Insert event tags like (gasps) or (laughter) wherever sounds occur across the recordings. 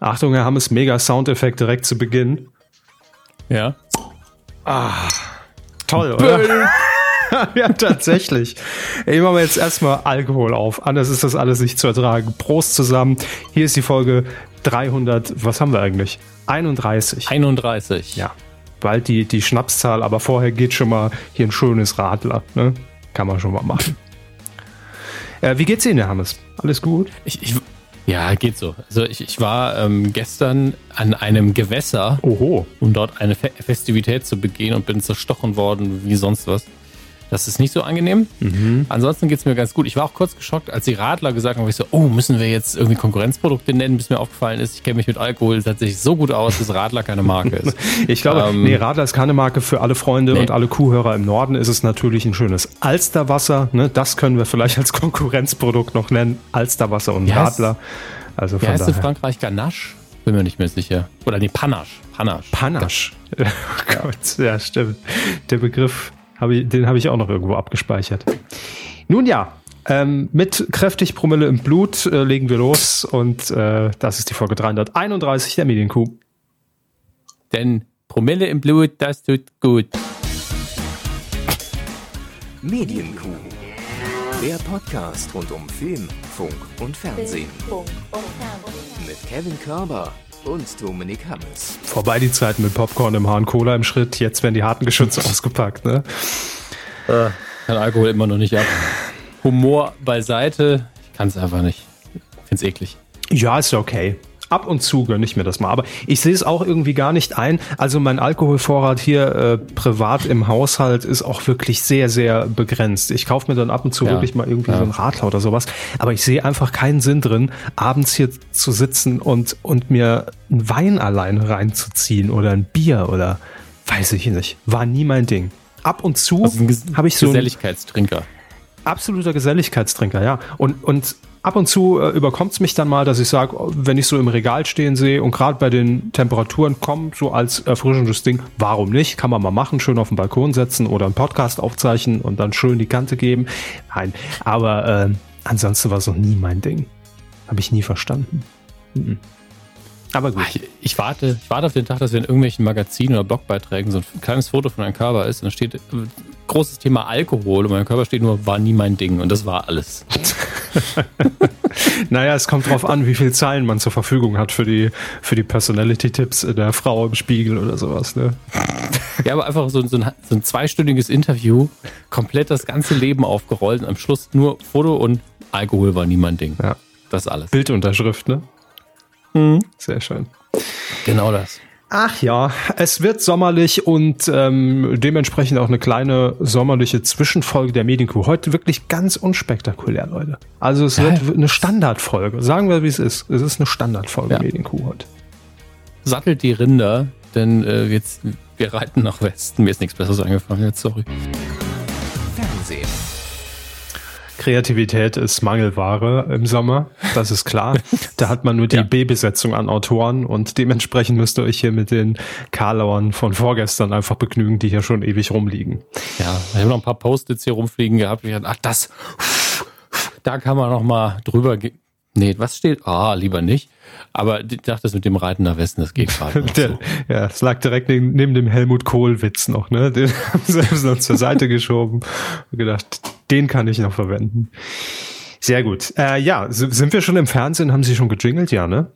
Achtung, wir haben es mega Soundeffekt direkt zu Beginn. Ja. Ah, toll, oder? (laughs) ja, tatsächlich. Ich mache jetzt erstmal Alkohol auf. Anders ist das alles nicht zu ertragen. Prost zusammen. Hier ist die Folge 300. Was haben wir eigentlich? 31. 31. Ja. Bald die, die Schnapszahl, aber vorher geht schon mal hier ein schönes Radler. Ne? Kann man schon mal machen. äh, wie geht's Ihnen, Herr Hammes? Alles gut? Ich, ich, ja, geht so. Also ich, ich war ähm, gestern an einem Gewässer, Oho. um dort eine Fe Festivität zu begehen und bin zerstochen worden wie sonst was. Das ist nicht so angenehm. Mhm. Ansonsten geht's mir ganz gut. Ich war auch kurz geschockt, als die Radler gesagt haben, ich so, oh, müssen wir jetzt irgendwie Konkurrenzprodukte nennen, bis mir aufgefallen ist, ich kenne mich mit Alkohol tatsächlich so gut aus, dass Radler keine Marke ist. (laughs) ich glaube, ähm, nee, Radler ist keine Marke für alle Freunde nee. und alle Kuhhörer im Norden ist es natürlich ein schönes Alsterwasser. Ne? Das können wir vielleicht als Konkurrenzprodukt noch nennen. Alsterwasser und ja, Radler. Also von Wie heißt in Frankreich Ganache? Bin mir nicht mehr sicher. Oder nee, Panache. Panache. Panache. (laughs) Oh Gott, ja, stimmt. Der Begriff hab ich, den habe ich auch noch irgendwo abgespeichert. Nun ja, ähm, mit kräftig Promille im Blut äh, legen wir los und äh, das ist die Folge 331 der Medienkuh. Denn Promille im Blut, das tut gut. Medienkuh. Der Podcast rund um Film, Funk und Fernsehen. Mit Kevin Körber und Dominik Hammes. Vorbei die Zeit mit Popcorn im Haar und Cola im Schritt. Jetzt werden die harten Geschütze (laughs) ausgepackt, ne? Äh, kann Alkohol immer noch nicht ab. Humor beiseite. Ich kann es einfach nicht. Ich Find's eklig. Ja, ist okay ab und zu gönne ich mir das mal. Aber ich sehe es auch irgendwie gar nicht ein. Also mein Alkoholvorrat hier äh, privat im Haushalt ist auch wirklich sehr, sehr begrenzt. Ich kaufe mir dann ab und zu ja. wirklich mal irgendwie ja. so ein Radler oder sowas. Aber ich sehe einfach keinen Sinn drin, abends hier zu sitzen und, und mir einen Wein alleine reinzuziehen oder ein Bier oder weiß ich nicht. War nie mein Ding. Ab und zu also habe ich so. Geselligkeitstrinker. Absoluter Geselligkeitstrinker, ja. Und, und ab und zu äh, überkommt es mich dann mal, dass ich sage, wenn ich so im Regal stehen sehe und gerade bei den Temperaturen kommt so als erfrischendes Ding, warum nicht? Kann man mal machen, schön auf den Balkon setzen oder einen Podcast aufzeichnen und dann schön die Kante geben. Nein, aber äh, ansonsten war es noch nie mein Ding. Habe ich nie verstanden. Mhm. Aber gut. Ich, ich, warte, ich warte auf den Tag, dass wir in irgendwelchen Magazinen oder Blogbeiträgen so ein kleines Foto von einem Körper ist und da steht großes Thema Alkohol und mein Körper steht nur, war nie mein Ding und das war alles. (laughs) naja, es kommt drauf an, wie viel Zeilen man zur Verfügung hat für die, für die Personality-Tipps der Frau im Spiegel oder sowas. Ne? Ja, aber einfach so, so, ein, so ein zweistündiges Interview, komplett das ganze Leben aufgerollt und am Schluss nur Foto und Alkohol war nie mein Ding. Ja. Das alles. Bildunterschrift, ne? Mhm. Sehr schön. Genau das. Ach ja, es wird sommerlich und ähm, dementsprechend auch eine kleine sommerliche Zwischenfolge der Medienkuh. Heute wirklich ganz unspektakulär, Leute. Also es wird eine Standardfolge. Sagen wir, wie es ist. Es ist eine Standardfolge ja. Medienkuh heute. Sattelt die Rinder, denn äh, jetzt, wir reiten nach Westen. Mir ist nichts Besseres eingefallen jetzt, sorry. Kreativität ist Mangelware im Sommer, das ist klar. da hat man nur die ja. B-Besetzung an Autoren und dementsprechend müsst ihr euch hier mit den Karlauern von vorgestern einfach begnügen, die hier schon ewig rumliegen. Ja, ich habe noch ein paar Post-its hier rumfliegen gehabt. Ich dachte, ach, das, da kann man noch mal drüber gehen. Nee, was steht? Ah, lieber nicht. Aber ich dachte, das mit dem Reiten nach Westen, das geht gerade so. (laughs) Ja, es lag direkt neben, dem Helmut Kohl-Witz noch, ne? Den haben sie (laughs) noch zur Seite geschoben und gedacht, den kann ich noch verwenden. Sehr gut. Äh, ja, sind wir schon im Fernsehen? Haben Sie schon gejingelt? Ja, ne?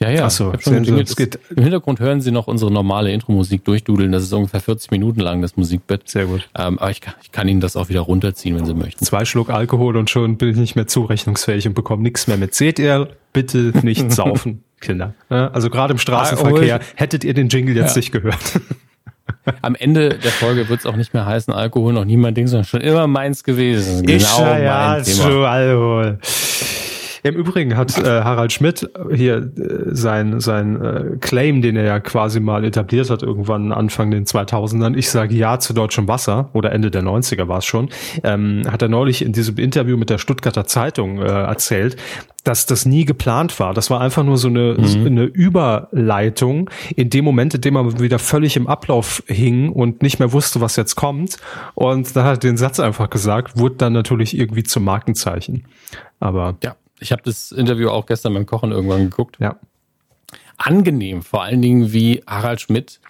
Ja, ja. Achso, Im Hintergrund hören Sie noch unsere normale Intro-Musik durchdudeln. Das ist ungefähr 40 Minuten lang, das Musikbett. Sehr gut. Ähm, aber ich kann, ich kann Ihnen das auch wieder runterziehen, wenn Sie möchten. Zwei Schluck Alkohol und schon bin ich nicht mehr zurechnungsfähig und bekomme nichts mehr mit. Seht ihr, bitte nicht (laughs) saufen, Kinder. Also gerade im Straßenverkehr hättet ihr den Jingle jetzt ja. nicht gehört. (laughs) Am Ende der Folge wird es auch nicht mehr heißen, Alkohol noch nie mein Ding, sondern schon immer meins gewesen. Genau ich, ja, mein Thema. Alkohol. Im Übrigen hat äh, Harald Schmidt hier äh, sein, sein äh, Claim, den er ja quasi mal etabliert hat, irgendwann Anfang den 2000ern, ich sage Ja zu deutschem Wasser, oder Ende der 90er war es schon, ähm, hat er neulich in diesem Interview mit der Stuttgarter Zeitung äh, erzählt, dass das nie geplant war. Das war einfach nur so eine, mhm. so eine Überleitung in dem Moment, in dem man wieder völlig im Ablauf hing und nicht mehr wusste, was jetzt kommt. Und dann hat er den Satz einfach gesagt, wurde dann natürlich irgendwie zum Markenzeichen. Aber ja. Ich habe das Interview auch gestern beim Kochen irgendwann geguckt. Ja. angenehm, vor allen Dingen wie Harald Schmidt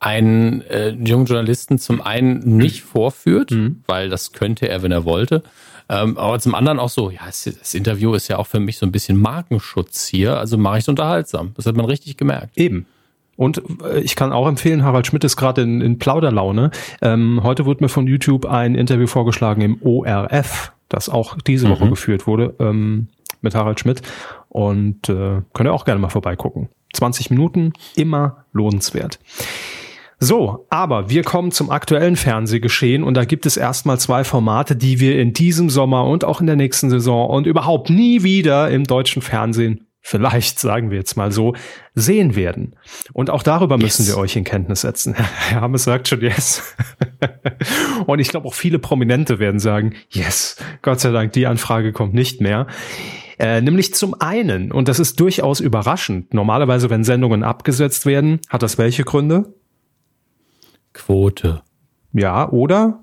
einen äh, jungen Journalisten zum einen nicht vorführt, mhm. weil das könnte er, wenn er wollte. Ähm, aber zum anderen auch so, ja, das Interview ist ja auch für mich so ein bisschen Markenschutz hier, also mache ich es unterhaltsam. Das hat man richtig gemerkt. Eben. Und äh, ich kann auch empfehlen, Harald Schmidt ist gerade in, in Plauderlaune. Ähm, heute wurde mir von YouTube ein Interview vorgeschlagen im ORF, das auch diese Woche mhm. geführt wurde ähm, mit Harald Schmidt. Und äh, könnt ihr auch gerne mal vorbeigucken. 20 Minuten, immer lohnenswert. So, aber wir kommen zum aktuellen Fernsehgeschehen und da gibt es erstmal zwei Formate, die wir in diesem Sommer und auch in der nächsten Saison und überhaupt nie wieder im deutschen Fernsehen vielleicht sagen wir jetzt mal so, sehen werden. Und auch darüber yes. müssen wir euch in Kenntnis setzen. (laughs) Herr Hammes sagt schon yes. (laughs) Und ich glaube auch viele Prominente werden sagen, yes, Gott sei Dank, die Anfrage kommt nicht mehr. Äh, nämlich zum einen, und das ist durchaus überraschend, normalerweise, wenn Sendungen abgesetzt werden, hat das welche Gründe? Quote. Ja, oder?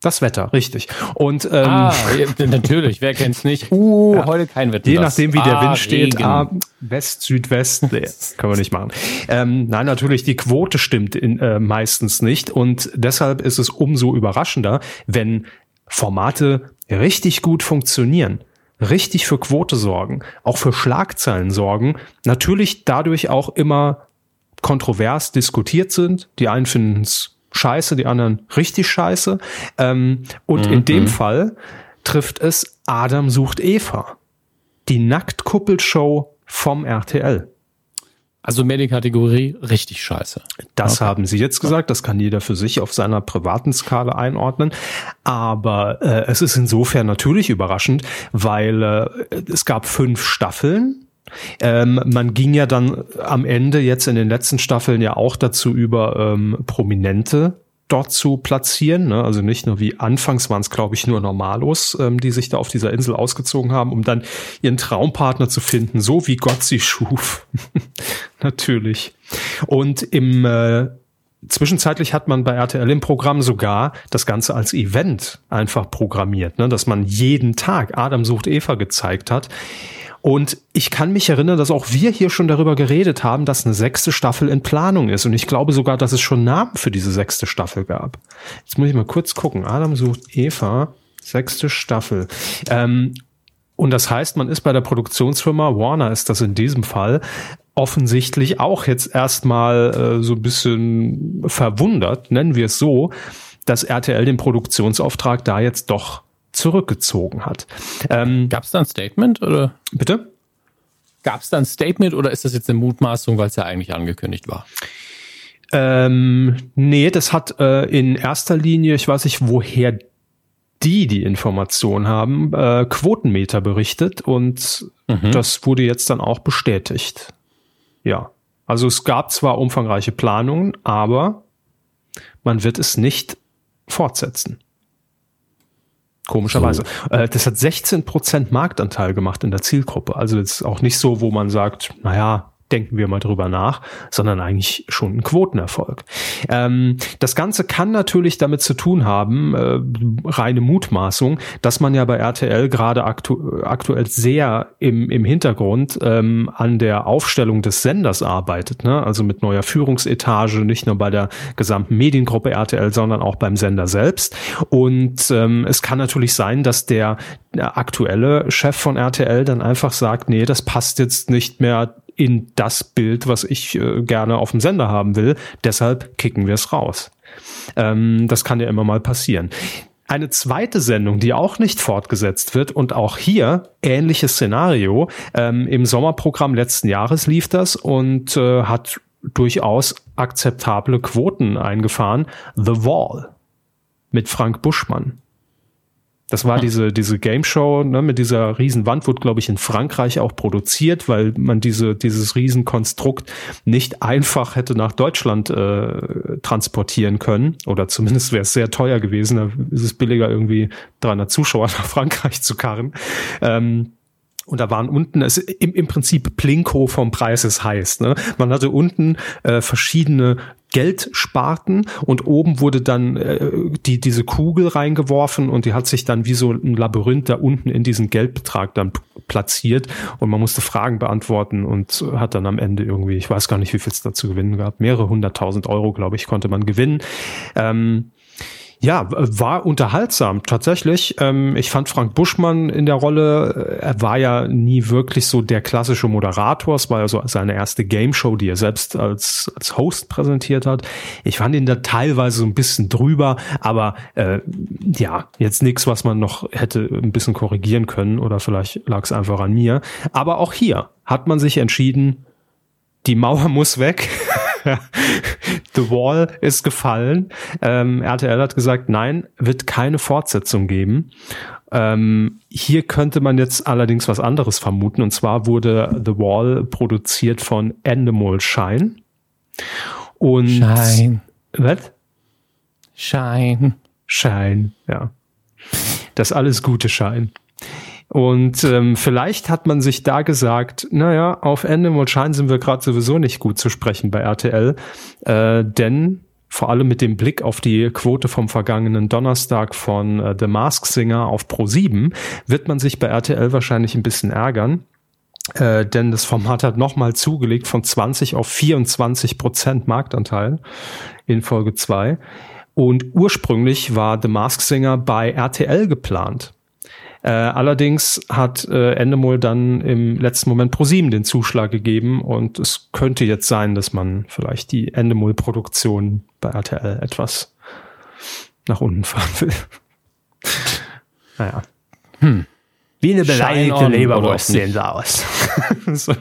Das Wetter, richtig. Und ähm, ah, natürlich, wer kennt's nicht? (laughs) Uh, ja. heute kein Wetter. Je nachdem, wie der ah, Wind steht, ah, West, Südwest, nee, können wir nicht machen. Ähm, nein, natürlich, die Quote stimmt in, äh, meistens nicht und deshalb ist es umso überraschender, wenn Formate richtig gut funktionieren, richtig für Quote sorgen, auch für Schlagzeilen sorgen, natürlich dadurch auch immer kontrovers diskutiert sind. Die einen finden es scheiße, die anderen richtig scheiße. Ähm, und mhm. in dem mhm. Fall trifft es Adam sucht Eva. Die Nacktkuppelshow vom RTL. Also mehr die Kategorie richtig scheiße. Das okay. haben Sie jetzt gesagt. Das kann jeder für sich auf seiner privaten Skala einordnen. Aber äh, es ist insofern natürlich überraschend, weil äh, es gab fünf Staffeln ähm, man ging ja dann am Ende jetzt in den letzten Staffeln ja auch dazu über, ähm, Prominente dort zu platzieren. Ne? Also nicht nur wie anfangs waren es, glaube ich, nur Normalos, ähm, die sich da auf dieser Insel ausgezogen haben, um dann ihren Traumpartner zu finden, so wie Gott sie schuf. (laughs) Natürlich. Und im äh, Zwischenzeitlich hat man bei RTL im Programm sogar das Ganze als Event einfach programmiert, ne? dass man jeden Tag Adam sucht Eva gezeigt hat. Und ich kann mich erinnern, dass auch wir hier schon darüber geredet haben, dass eine sechste Staffel in Planung ist. Und ich glaube sogar, dass es schon Namen für diese sechste Staffel gab. Jetzt muss ich mal kurz gucken. Adam sucht Eva, sechste Staffel. Ähm, und das heißt, man ist bei der Produktionsfirma, Warner ist das in diesem Fall, offensichtlich auch jetzt erstmal äh, so ein bisschen verwundert, nennen wir es so, dass RTL den Produktionsauftrag da jetzt doch zurückgezogen hat. Ähm, Gab es da ein Statement oder? Bitte? Gab es da ein Statement oder ist das jetzt eine Mutmaßung, weil es ja eigentlich angekündigt war? Ähm, nee, das hat äh, in erster Linie, ich weiß nicht, woher die die Information haben, äh, Quotenmeter berichtet und mhm. das wurde jetzt dann auch bestätigt. Ja, also es gab zwar umfangreiche Planungen, aber man wird es nicht fortsetzen. Komischerweise. So. Äh, das hat 16 Prozent Marktanteil gemacht in der Zielgruppe. Also das ist auch nicht so, wo man sagt, naja, denken wir mal drüber nach, sondern eigentlich schon ein Quotenerfolg. Ähm, das Ganze kann natürlich damit zu tun haben, äh, reine Mutmaßung, dass man ja bei RTL gerade aktu aktuell sehr im, im Hintergrund ähm, an der Aufstellung des Senders arbeitet, ne? also mit neuer Führungsetage, nicht nur bei der gesamten Mediengruppe RTL, sondern auch beim Sender selbst. Und ähm, es kann natürlich sein, dass der aktuelle Chef von RTL dann einfach sagt, nee, das passt jetzt nicht mehr in das Bild, was ich äh, gerne auf dem Sender haben will. Deshalb kicken wir es raus. Ähm, das kann ja immer mal passieren. Eine zweite Sendung, die auch nicht fortgesetzt wird und auch hier ähnliches Szenario. Ähm, Im Sommerprogramm letzten Jahres lief das und äh, hat durchaus akzeptable Quoten eingefahren. The Wall mit Frank Buschmann. Das war diese, diese Game Show ne, mit dieser riesen Wand, wurde, glaube ich, in Frankreich auch produziert, weil man diese, dieses Riesenkonstrukt nicht einfach hätte nach Deutschland äh, transportieren können. Oder zumindest wäre es sehr teuer gewesen. Da ist es billiger, irgendwie 300 Zuschauer (laughs) nach Frankreich zu karren. Ähm, Und da waren unten, es im, im Prinzip Plinko vom Preis ist heiß. Ne? Man hatte unten äh, verschiedene Geldsparten und oben wurde dann äh, die, diese Kugel reingeworfen und die hat sich dann wie so ein Labyrinth da unten in diesen Geldbetrag dann platziert und man musste Fragen beantworten und hat dann am Ende irgendwie, ich weiß gar nicht, wie viel es da zu gewinnen gab, mehrere hunderttausend Euro, glaube ich, konnte man gewinnen. Ähm, ja, war unterhaltsam tatsächlich. Ähm, ich fand Frank Buschmann in der Rolle, äh, er war ja nie wirklich so der klassische Moderator. Es war ja so seine erste Game Show, die er selbst als, als Host präsentiert hat. Ich fand ihn da teilweise so ein bisschen drüber, aber äh, ja, jetzt nichts, was man noch hätte ein bisschen korrigieren können oder vielleicht lag es einfach an mir. Aber auch hier hat man sich entschieden, die Mauer muss weg. (laughs) (laughs) The Wall ist gefallen. Ähm, RTL hat gesagt, nein, wird keine Fortsetzung geben. Ähm, hier könnte man jetzt allerdings was anderes vermuten. Und zwar wurde The Wall produziert von Endemol Shine. Und Shine. Was? Shine. Shine, ja. Das alles Gute Schein. Und ähm, vielleicht hat man sich da gesagt, naja, auf Endemol Shine sind wir gerade sowieso nicht gut zu sprechen bei RTL, äh, denn vor allem mit dem Blick auf die Quote vom vergangenen Donnerstag von äh, The Mask Singer auf Pro7 wird man sich bei RTL wahrscheinlich ein bisschen ärgern. Äh, denn das Format hat nochmal zugelegt von 20 auf 24 Prozent Marktanteil in Folge 2. Und ursprünglich war The Mask Singer bei RTL geplant. Äh, allerdings hat äh, Endemol dann im letzten Moment ProSieben den Zuschlag gegeben und es könnte jetzt sein, dass man vielleicht die Endemol-Produktion bei RTL etwas nach unten fahren will. (laughs) naja. Hm. Wie eine beleidigte Leberwurst sehen sie aus. (laughs)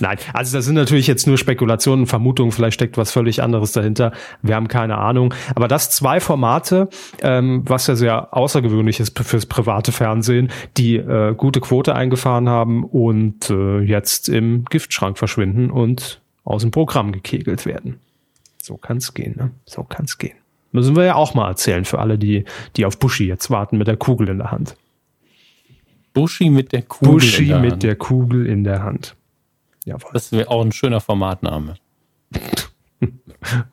Nein, also das sind natürlich jetzt nur Spekulationen, Vermutungen, vielleicht steckt was völlig anderes dahinter. Wir haben keine Ahnung. Aber das zwei Formate, ähm, was ja sehr außergewöhnlich ist fürs private Fernsehen, die äh, gute Quote eingefahren haben und äh, jetzt im Giftschrank verschwinden und aus dem Programm gekegelt werden. So kann's gehen, ne? So kann's gehen. Müssen wir ja auch mal erzählen für alle, die, die auf Buschi jetzt warten mit der Kugel in der Hand. Buschi mit der Kugel Buschi in der mit Hand. der Kugel in der Hand. Jawohl. Das wäre auch ein schöner Formatname.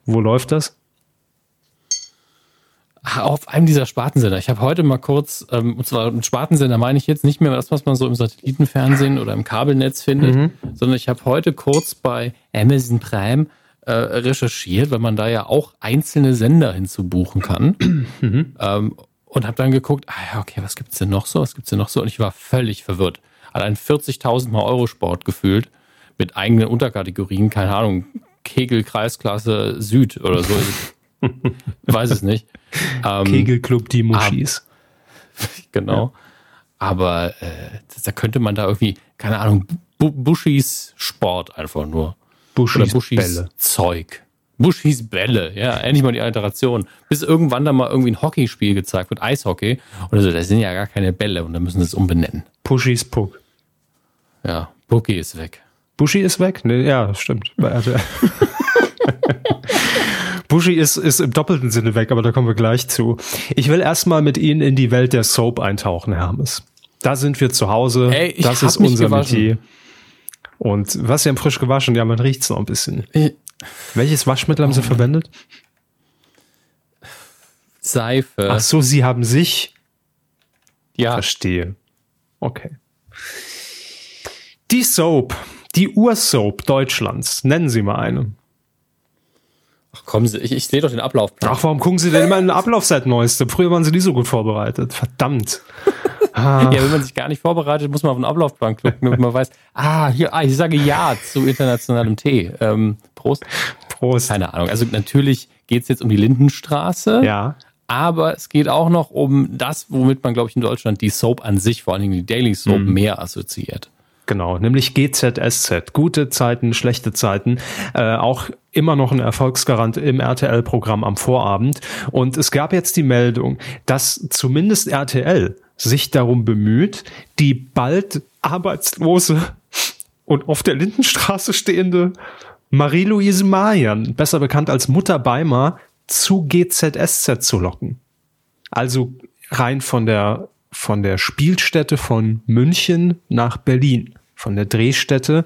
Wo läuft das? Auf einem dieser Spartensender. Ich habe heute mal kurz, ähm, und zwar ein Spartensender meine ich jetzt nicht mehr das, was man so im Satellitenfernsehen oder im Kabelnetz findet, mhm. sondern ich habe heute kurz bei Amazon Prime äh, recherchiert, weil man da ja auch einzelne Sender hinzubuchen kann. Mhm. Ähm, und habe dann geguckt, ah ja, okay, was gibt's denn noch so? Was gibt's denn noch so? Und ich war völlig verwirrt. Allein 40.000 Mal Eurosport gefühlt mit eigenen Unterkategorien, keine Ahnung, Kegel Kreisklasse Süd oder so. (laughs) weiß es nicht. Ähm, Kegelclub die Muschis. (laughs) genau. Ja. Aber äh, da könnte man da irgendwie, keine Ahnung, Buschis Sport einfach nur. Buschis, Buschis. Zeug. Buschis Bälle, ja, endlich mal die Alteration. Bis irgendwann dann mal irgendwie ein Hockeyspiel gezeigt wird, Eishockey. Oder so, das sind ja gar keine Bälle und dann müssen sie es umbenennen. Buschis Puck. Ja, Pucki ist weg. Buschi ist weg? Nee, ja, stimmt. (laughs) Buschi ist, ist im doppelten Sinne weg, aber da kommen wir gleich zu. Ich will erstmal mit Ihnen in die Welt der Soap eintauchen, Hermes. Da sind wir zu Hause. Ey, das ist unser Metier. Und was, Sie haben frisch gewaschen? Ja, man riecht's noch ein bisschen. Ich, welches Waschmittel haben Sie verwendet? Seife. Ach so, Sie haben sich. Ja. Verstehe. Okay. Die Soap, die Ursoap Deutschlands, nennen Sie mal eine. Ach kommen Sie, ich, ich sehe doch den Ablaufplan. Ach, warum gucken Sie denn immer in den Ablauf seit Neueste? Früher waren Sie nie so gut vorbereitet. Verdammt. Ah. Ja, wenn man sich gar nicht vorbereitet, muss man auf den Ablaufplan gucken, damit man weiß, ah, hier, ah, ich sage ja zu internationalem Tee. Ähm, Prost. Prost. Keine Ahnung. Also natürlich geht es jetzt um die Lindenstraße. Ja. Aber es geht auch noch um das, womit man, glaube ich, in Deutschland die Soap an sich, vor allen Dingen die Daily Soap, mhm. mehr assoziiert. Genau, nämlich GZSZ. Gute Zeiten, schlechte Zeiten. Äh, auch immer noch ein Erfolgsgarant im RTL-Programm am Vorabend. Und es gab jetzt die Meldung, dass zumindest RTL sich darum bemüht, die bald arbeitslose und auf der Lindenstraße stehende Marie-Louise Marian, besser bekannt als Mutter Beimer, zu GZSZ zu locken. Also rein von der von der Spielstätte von München nach Berlin, von der Drehstätte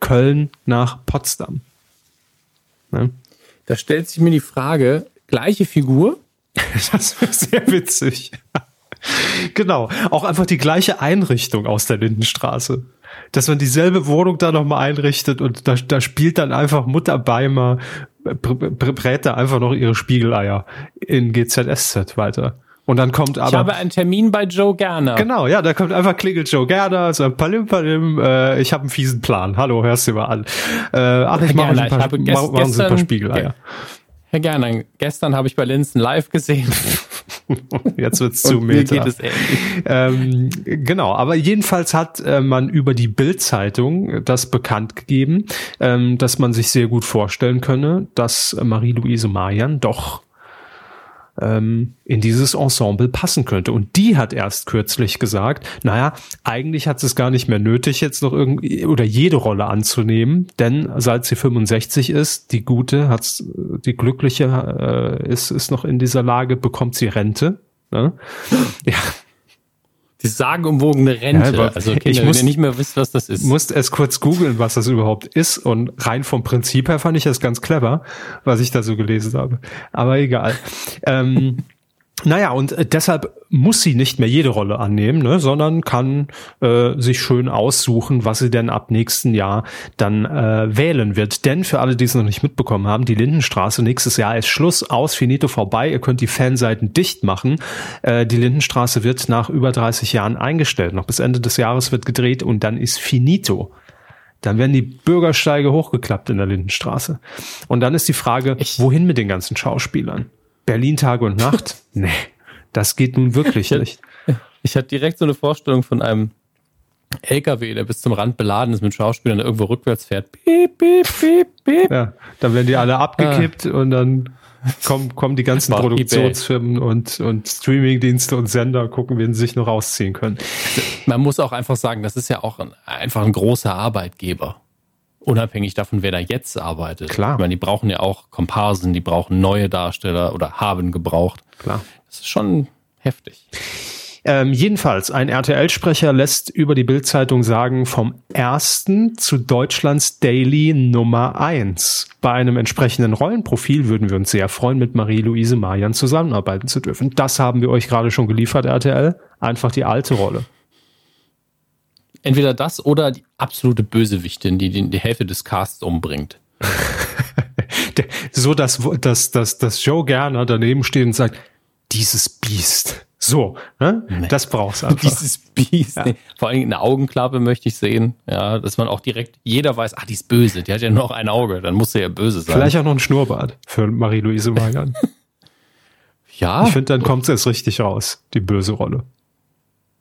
Köln nach Potsdam. Ne? Da stellt sich mir die Frage, gleiche Figur? (laughs) das wäre sehr witzig. Genau, auch einfach die gleiche Einrichtung aus der Lindenstraße. Dass man dieselbe Wohnung da nochmal einrichtet und da, da spielt dann einfach Mutter Beimer, brät da einfach noch ihre Spiegeleier in GZSZ weiter. Und dann kommt aber. Ich habe einen Termin bei Joe Gerner. Genau, ja, da kommt einfach klingelt Joe Gerner, so Palim Palim, äh, ich habe einen fiesen Plan. Hallo, hörst du mal an. Äh, ach, ich mache ein paar, ich mach, gestern, ein paar Spiegeleier. Herr Gerner, gestern habe ich bei Linzen live gesehen. (laughs) Jetzt wird's zu Meta. Geht es ähm, genau, aber jedenfalls hat äh, man über die Bild-Zeitung das bekannt gegeben, ähm, dass man sich sehr gut vorstellen könne, dass Marie-Louise Marian doch ähm, in dieses Ensemble passen könnte. Und die hat erst kürzlich gesagt, naja, eigentlich hat es gar nicht mehr nötig, jetzt noch irgendwie oder jede Rolle anzunehmen, denn seit sie 65 ist, die gute, hat die glückliche äh, ist, ist noch in dieser Lage, bekommt sie Rente. Ne? Ja, die sagenumwogene Rente. Ja, also Kinder, ich muss, nicht mehr wisst, was das ist. Musste erst kurz googeln, was das überhaupt ist. Und rein vom Prinzip her fand ich das ganz clever, was ich da so gelesen habe. Aber egal. ähm, (laughs) naja, und äh, deshalb muss sie nicht mehr jede Rolle annehmen, ne, sondern kann äh, sich schön aussuchen, was sie denn ab nächsten Jahr dann äh, wählen wird. Denn für alle, die es noch nicht mitbekommen haben, die Lindenstraße nächstes Jahr ist Schluss aus, finito vorbei. Ihr könnt die Fanseiten dicht machen. Äh, die Lindenstraße wird nach über 30 Jahren eingestellt. Noch bis Ende des Jahres wird gedreht und dann ist finito. Dann werden die Bürgersteige hochgeklappt in der Lindenstraße. Und dann ist die Frage, wohin mit den ganzen Schauspielern? Berlin Tag und Nacht? (laughs) nee, das geht nun wirklich ich nicht. ich hatte direkt so eine Vorstellung von einem LKW, der bis zum Rand beladen ist mit Schauspielern, der irgendwo rückwärts fährt. Piep, piep, piep, piep. Ja, dann werden die alle abgekippt ah. und dann kommen, kommen die ganzen Produktionsfirmen und, und Streamingdienste und Sender, gucken, wen sie sich noch rausziehen können. Man muss auch einfach sagen, das ist ja auch ein, einfach ein großer Arbeitgeber unabhängig davon, wer da jetzt arbeitet. Klar. Ich meine, die brauchen ja auch Komparsen, die brauchen neue Darsteller oder haben gebraucht. Klar. Das ist schon heftig. Ähm, jedenfalls, ein RTL-Sprecher lässt über die Bildzeitung sagen, vom ersten zu Deutschlands Daily Nummer eins. Bei einem entsprechenden Rollenprofil würden wir uns sehr freuen, mit Marie-Louise Marian zusammenarbeiten zu dürfen. Das haben wir euch gerade schon geliefert, RTL. Einfach die alte Rolle entweder das oder die absolute Bösewichtin, die die, die Hälfte des Casts umbringt. (laughs) so, dass, dass, dass, dass Joe Gerner daneben steht und sagt, dieses Biest. So, ne? Nee. das brauchst du einfach. Dieses Biest. Ja. Nee. Vor allem eine Augenklappe möchte ich sehen. Ja, dass man auch direkt, jeder weiß, ach, die ist böse. Die hat ja nur noch ein Auge. Dann muss sie ja böse sein. Vielleicht auch noch ein Schnurrbart für Marie-Louise Magan. (laughs) ja. Ich finde, dann kommt es erst richtig raus, die böse Rolle.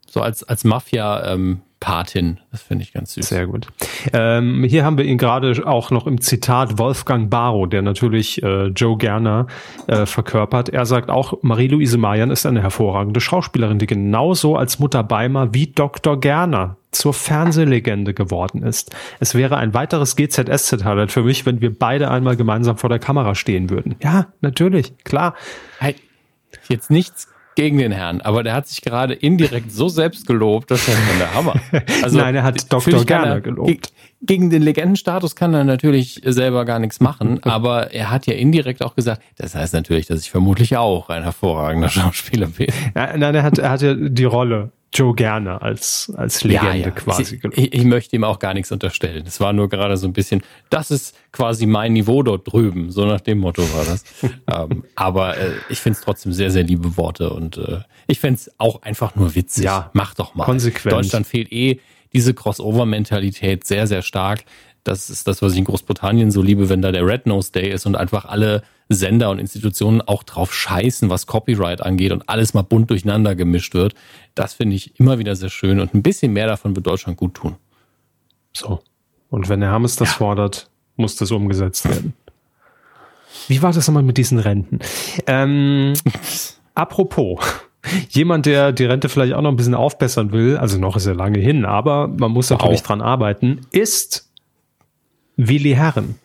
So als, als Mafia, ähm, Patin. Das finde ich ganz süß. Sehr gut. Ähm, hier haben wir ihn gerade auch noch im Zitat Wolfgang Barrow, der natürlich äh, Joe Gerner äh, verkörpert. Er sagt auch, Marie-Louise Mayan ist eine hervorragende Schauspielerin, die genauso als Mutter Beimer wie Dr. Gerner zur Fernsehlegende geworden ist. Es wäre ein weiteres GZSZ-Highlight für mich, wenn wir beide einmal gemeinsam vor der Kamera stehen würden. Ja, natürlich, klar. Hey, jetzt nichts gegen den Herrn, aber der hat sich gerade indirekt so selbst gelobt, dass er von der Hammer. (laughs) Also, Nein, er hat Dr. Gerner gelobt. Gegen den Legendenstatus kann er natürlich selber gar nichts machen, (laughs) aber er hat ja indirekt auch gesagt, das heißt natürlich, dass ich vermutlich auch ein hervorragender (laughs) Schauspieler bin. Nein, er hat, er hat ja die Rolle Joe gerne als, als Legende ja, ja. quasi. Ich, ich, möchte ihm auch gar nichts unterstellen. Es war nur gerade so ein bisschen, das ist quasi mein Niveau dort drüben. So nach dem Motto war das. (laughs) ähm, aber äh, ich finde es trotzdem sehr, sehr liebe Worte und äh, ich fände es auch einfach nur witzig. Ja, mach doch mal. Konsequent. Deutschland fehlt eh diese Crossover-Mentalität sehr, sehr stark. Das ist das, was ich in Großbritannien so liebe, wenn da der Red Nose Day ist und einfach alle Sender und Institutionen auch drauf scheißen, was Copyright angeht und alles mal bunt durcheinander gemischt wird. Das finde ich immer wieder sehr schön und ein bisschen mehr davon wird Deutschland gut tun. So. Und wenn der Hammes das ja. fordert, muss das umgesetzt werden. Wie war das nochmal mit diesen Renten? Ähm, (laughs) apropos, jemand, der die Rente vielleicht auch noch ein bisschen aufbessern will, also noch ist er lange hin, aber man muss natürlich wow. dran arbeiten, ist Willi Herren.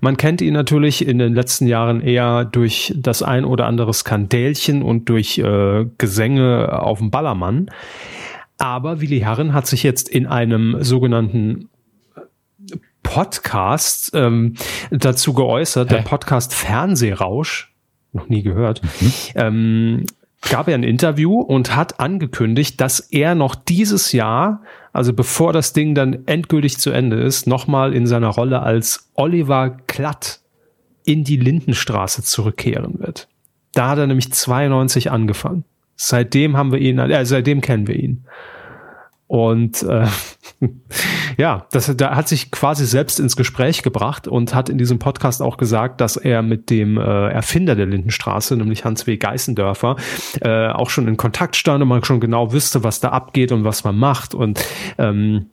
Man kennt ihn natürlich in den letzten Jahren eher durch das ein oder andere Skandälchen und durch äh, Gesänge auf dem Ballermann. Aber Willi Herren hat sich jetzt in einem sogenannten Podcast ähm, dazu geäußert, Hä? der Podcast Fernsehrausch, noch nie gehört, mhm. ähm, gab er ein Interview und hat angekündigt, dass er noch dieses Jahr, also bevor das Ding dann endgültig zu Ende ist, nochmal in seiner Rolle als Oliver Klatt in die Lindenstraße zurückkehren wird. Da hat er nämlich 92 angefangen. Seitdem haben wir ihn, äh, seitdem kennen wir ihn. Und äh, (laughs) ja, das, da hat sich quasi selbst ins Gespräch gebracht und hat in diesem Podcast auch gesagt, dass er mit dem äh, Erfinder der Lindenstraße, nämlich Hans W. Geißendörfer, äh, auch schon in Kontakt stand und man schon genau wüsste, was da abgeht und was man macht. Und ähm,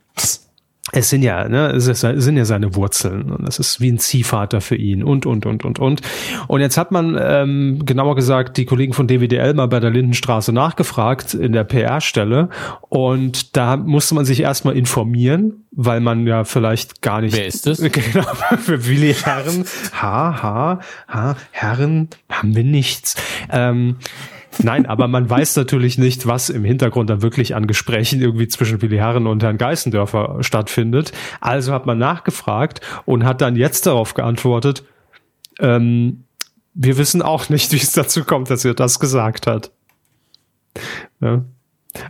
es sind ja, ne, es, sind ja seine Wurzeln und es ist wie ein Ziehvater für ihn und und und und und. Und jetzt hat man ähm, genauer gesagt die Kollegen von DWDL mal bei der Lindenstraße nachgefragt in der PR-Stelle und da musste man sich erstmal informieren, weil man ja vielleicht gar nicht. Wer ist das? (laughs) Genau, für Willi Herren. Ha, ha, ha, Herren haben wir nichts. Ähm, Nein, aber man weiß natürlich nicht, was im Hintergrund dann wirklich an Gesprächen irgendwie zwischen Willi Herren und Herrn Geißendörfer stattfindet. Also hat man nachgefragt und hat dann jetzt darauf geantwortet, ähm, wir wissen auch nicht, wie es dazu kommt, dass er das gesagt hat. Ja.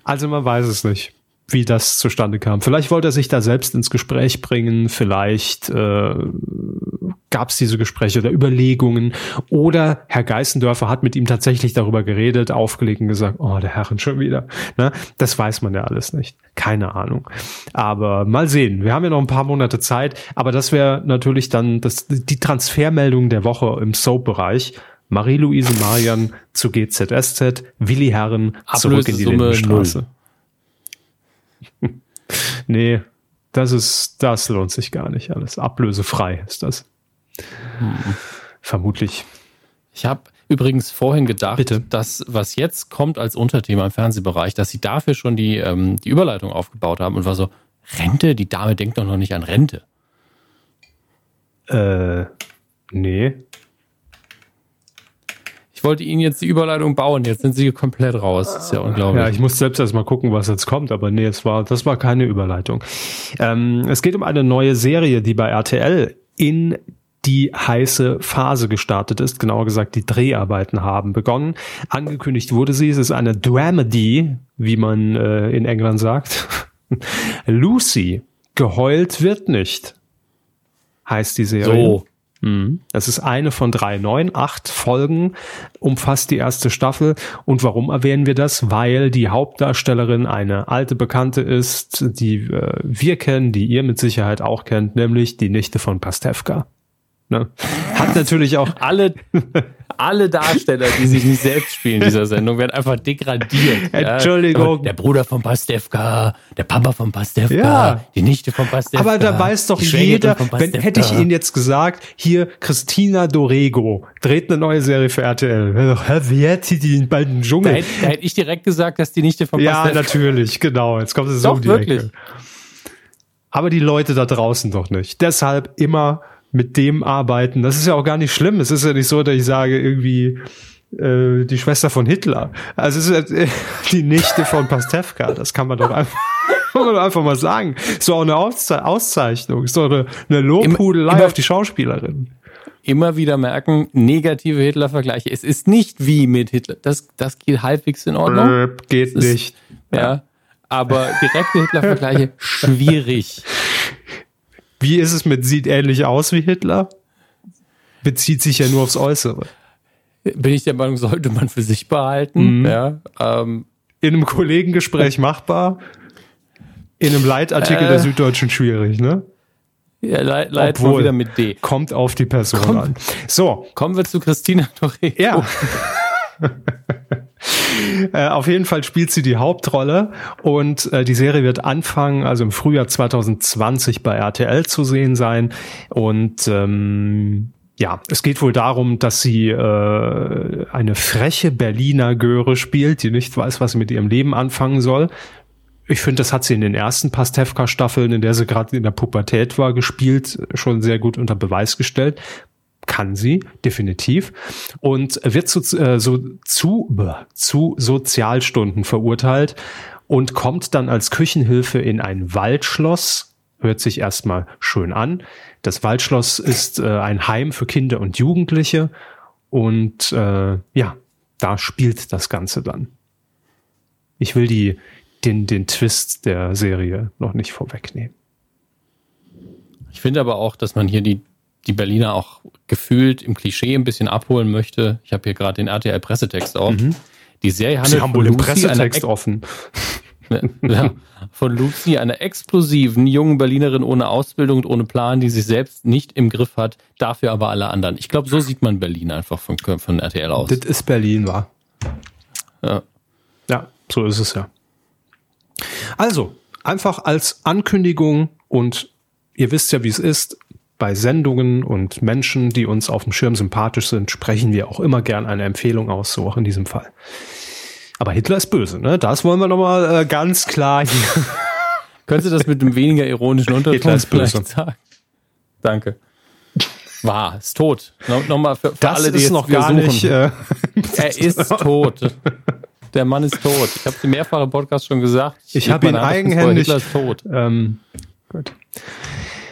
Also man weiß es nicht wie das zustande kam. Vielleicht wollte er sich da selbst ins Gespräch bringen, vielleicht äh, gab es diese Gespräche oder Überlegungen oder Herr Geißendörfer hat mit ihm tatsächlich darüber geredet, aufgelegt und gesagt, oh, der Herren schon wieder. Ne? Das weiß man ja alles nicht. Keine Ahnung. Aber mal sehen. Wir haben ja noch ein paar Monate Zeit, aber das wäre natürlich dann das, die Transfermeldung der Woche im Soap-Bereich. Marie-Louise Marian zu GZSZ, Willi Herren zurück in die Lindenstraße. Nee, das ist, das lohnt sich gar nicht alles. Ablösefrei ist das. Hm. Vermutlich. Ich habe übrigens vorhin gedacht, Bitte? dass was jetzt kommt als Unterthema im Fernsehbereich, dass sie dafür schon die, ähm, die Überleitung aufgebaut haben und war so, Rente? Die Dame denkt doch noch nicht an Rente. Äh, nee wollte Ihnen jetzt die Überleitung bauen. Jetzt sind Sie komplett raus. Das ist ja unglaublich. Ja, ich muss selbst erst mal gucken, was jetzt kommt. Aber nee, es war, das war keine Überleitung. Ähm, es geht um eine neue Serie, die bei RTL in die heiße Phase gestartet ist. Genauer gesagt, die Dreharbeiten haben begonnen. Angekündigt wurde sie. Es ist eine Dramedy, wie man äh, in England sagt. (laughs) Lucy, geheult wird nicht, heißt die Serie. So. Mhm. Das ist eine von drei, neun, acht Folgen umfasst die erste Staffel. Und warum erwähnen wir das? Weil die Hauptdarstellerin eine alte Bekannte ist, die äh, wir kennen, die ihr mit Sicherheit auch kennt, nämlich die Nichte von Pastewka. Ne? Hat natürlich auch (laughs) alle, alle Darsteller, die sich nicht selbst spielen in dieser Sendung, werden einfach degradiert. Entschuldigung. Ja? Der Bruder von Pastewka, der Papa von Pastewka, ja. die Nichte von Pastewka. Aber da weiß doch jeder, wenn, hätte ich Ihnen jetzt gesagt, hier Christina Dorego dreht eine neue Serie für RTL. Wie hätte die in beiden Dschungel? Da hätte, da hätte, ich direkt gesagt, dass die Nichte von Pastewka. Ja, natürlich, genau. Jetzt kommt es so um die wirklich. Ecke. Aber die Leute da draußen doch nicht. Deshalb immer mit dem arbeiten. Das ist ja auch gar nicht schlimm. Es ist ja nicht so, dass ich sage, irgendwie äh, die Schwester von Hitler. Also es ist äh, (laughs) die Nichte von Pastewka. Das kann man doch einfach, (laughs) kann man einfach mal sagen. Ist doch auch eine Ausze Auszeichnung. Ist doch eine, eine Lobhudelei immer, immer, auf die Schauspielerin. Immer wieder merken, negative Hitler-Vergleiche. Es ist nicht wie mit Hitler. Das, das geht halbwegs in Ordnung. Äh, geht ist, nicht. Ja. Aber direkte Hitler-Vergleiche (laughs) schwierig. Wie ist es mit sieht ähnlich aus wie Hitler? Bezieht sich ja nur aufs Äußere. Bin ich der Meinung, sollte man für sich behalten. Mhm. Ja, ähm, In einem Kollegengespräch machbar. In einem Leitartikel äh, der Süddeutschen schwierig, ne? Ja, Leit, Leit Obwohl, wieder mit D. Kommt auf die Person Komm, an. So. Kommen wir zu Christina Doré. Ja. (laughs) Äh, auf jeden Fall spielt sie die Hauptrolle und äh, die Serie wird anfangen, also im Frühjahr 2020 bei RTL zu sehen sein. Und ähm, ja, es geht wohl darum, dass sie äh, eine freche Berliner Göre spielt, die nicht weiß, was sie mit ihrem Leben anfangen soll. ich finde, das hat sie in den ersten Pastewka-Staffeln, in der sie gerade in der Pubertät war, gespielt, schon sehr gut unter Beweis gestellt. Kann sie, definitiv. Und wird zu, äh, so, zu, zu Sozialstunden verurteilt und kommt dann als Küchenhilfe in ein Waldschloss. Hört sich erstmal schön an. Das Waldschloss ist äh, ein Heim für Kinder und Jugendliche. Und äh, ja, da spielt das Ganze dann. Ich will die, den, den Twist der Serie noch nicht vorwegnehmen. Ich finde aber auch, dass man hier die, die Berliner auch gefühlt im Klischee ein bisschen abholen möchte. Ich habe hier gerade den RTL-Pressetext auf. Mhm. Die Serie handelt Sie haben wohl den Pressetext offen. (laughs) ja, von Lucy, einer explosiven jungen Berlinerin ohne Ausbildung und ohne Plan, die sich selbst nicht im Griff hat, dafür aber alle anderen. Ich glaube, so sieht man Berlin einfach von, von RTL aus. Das ist Berlin, war. Ja. ja, so ist es ja. Also, einfach als Ankündigung und ihr wisst ja, wie es ist, bei Sendungen und Menschen, die uns auf dem Schirm sympathisch sind, sprechen wir auch immer gern eine Empfehlung aus, so auch in diesem Fall. Aber Hitler ist böse, ne? Das wollen wir nochmal äh, ganz klar hier. (laughs) Könntest du das mit einem weniger ironischen Unterton vielleicht sagen? Danke. War, ist tot. No, Nochmal für, für das alle, die ist jetzt noch gar suchen. nicht. Äh, (laughs) er ist tot. Der Mann ist tot. Ich habe sie mehrfach im Podcast schon gesagt. Ich, ich habe ihn eigenhändig. Hitler ist tot. Ähm, gut.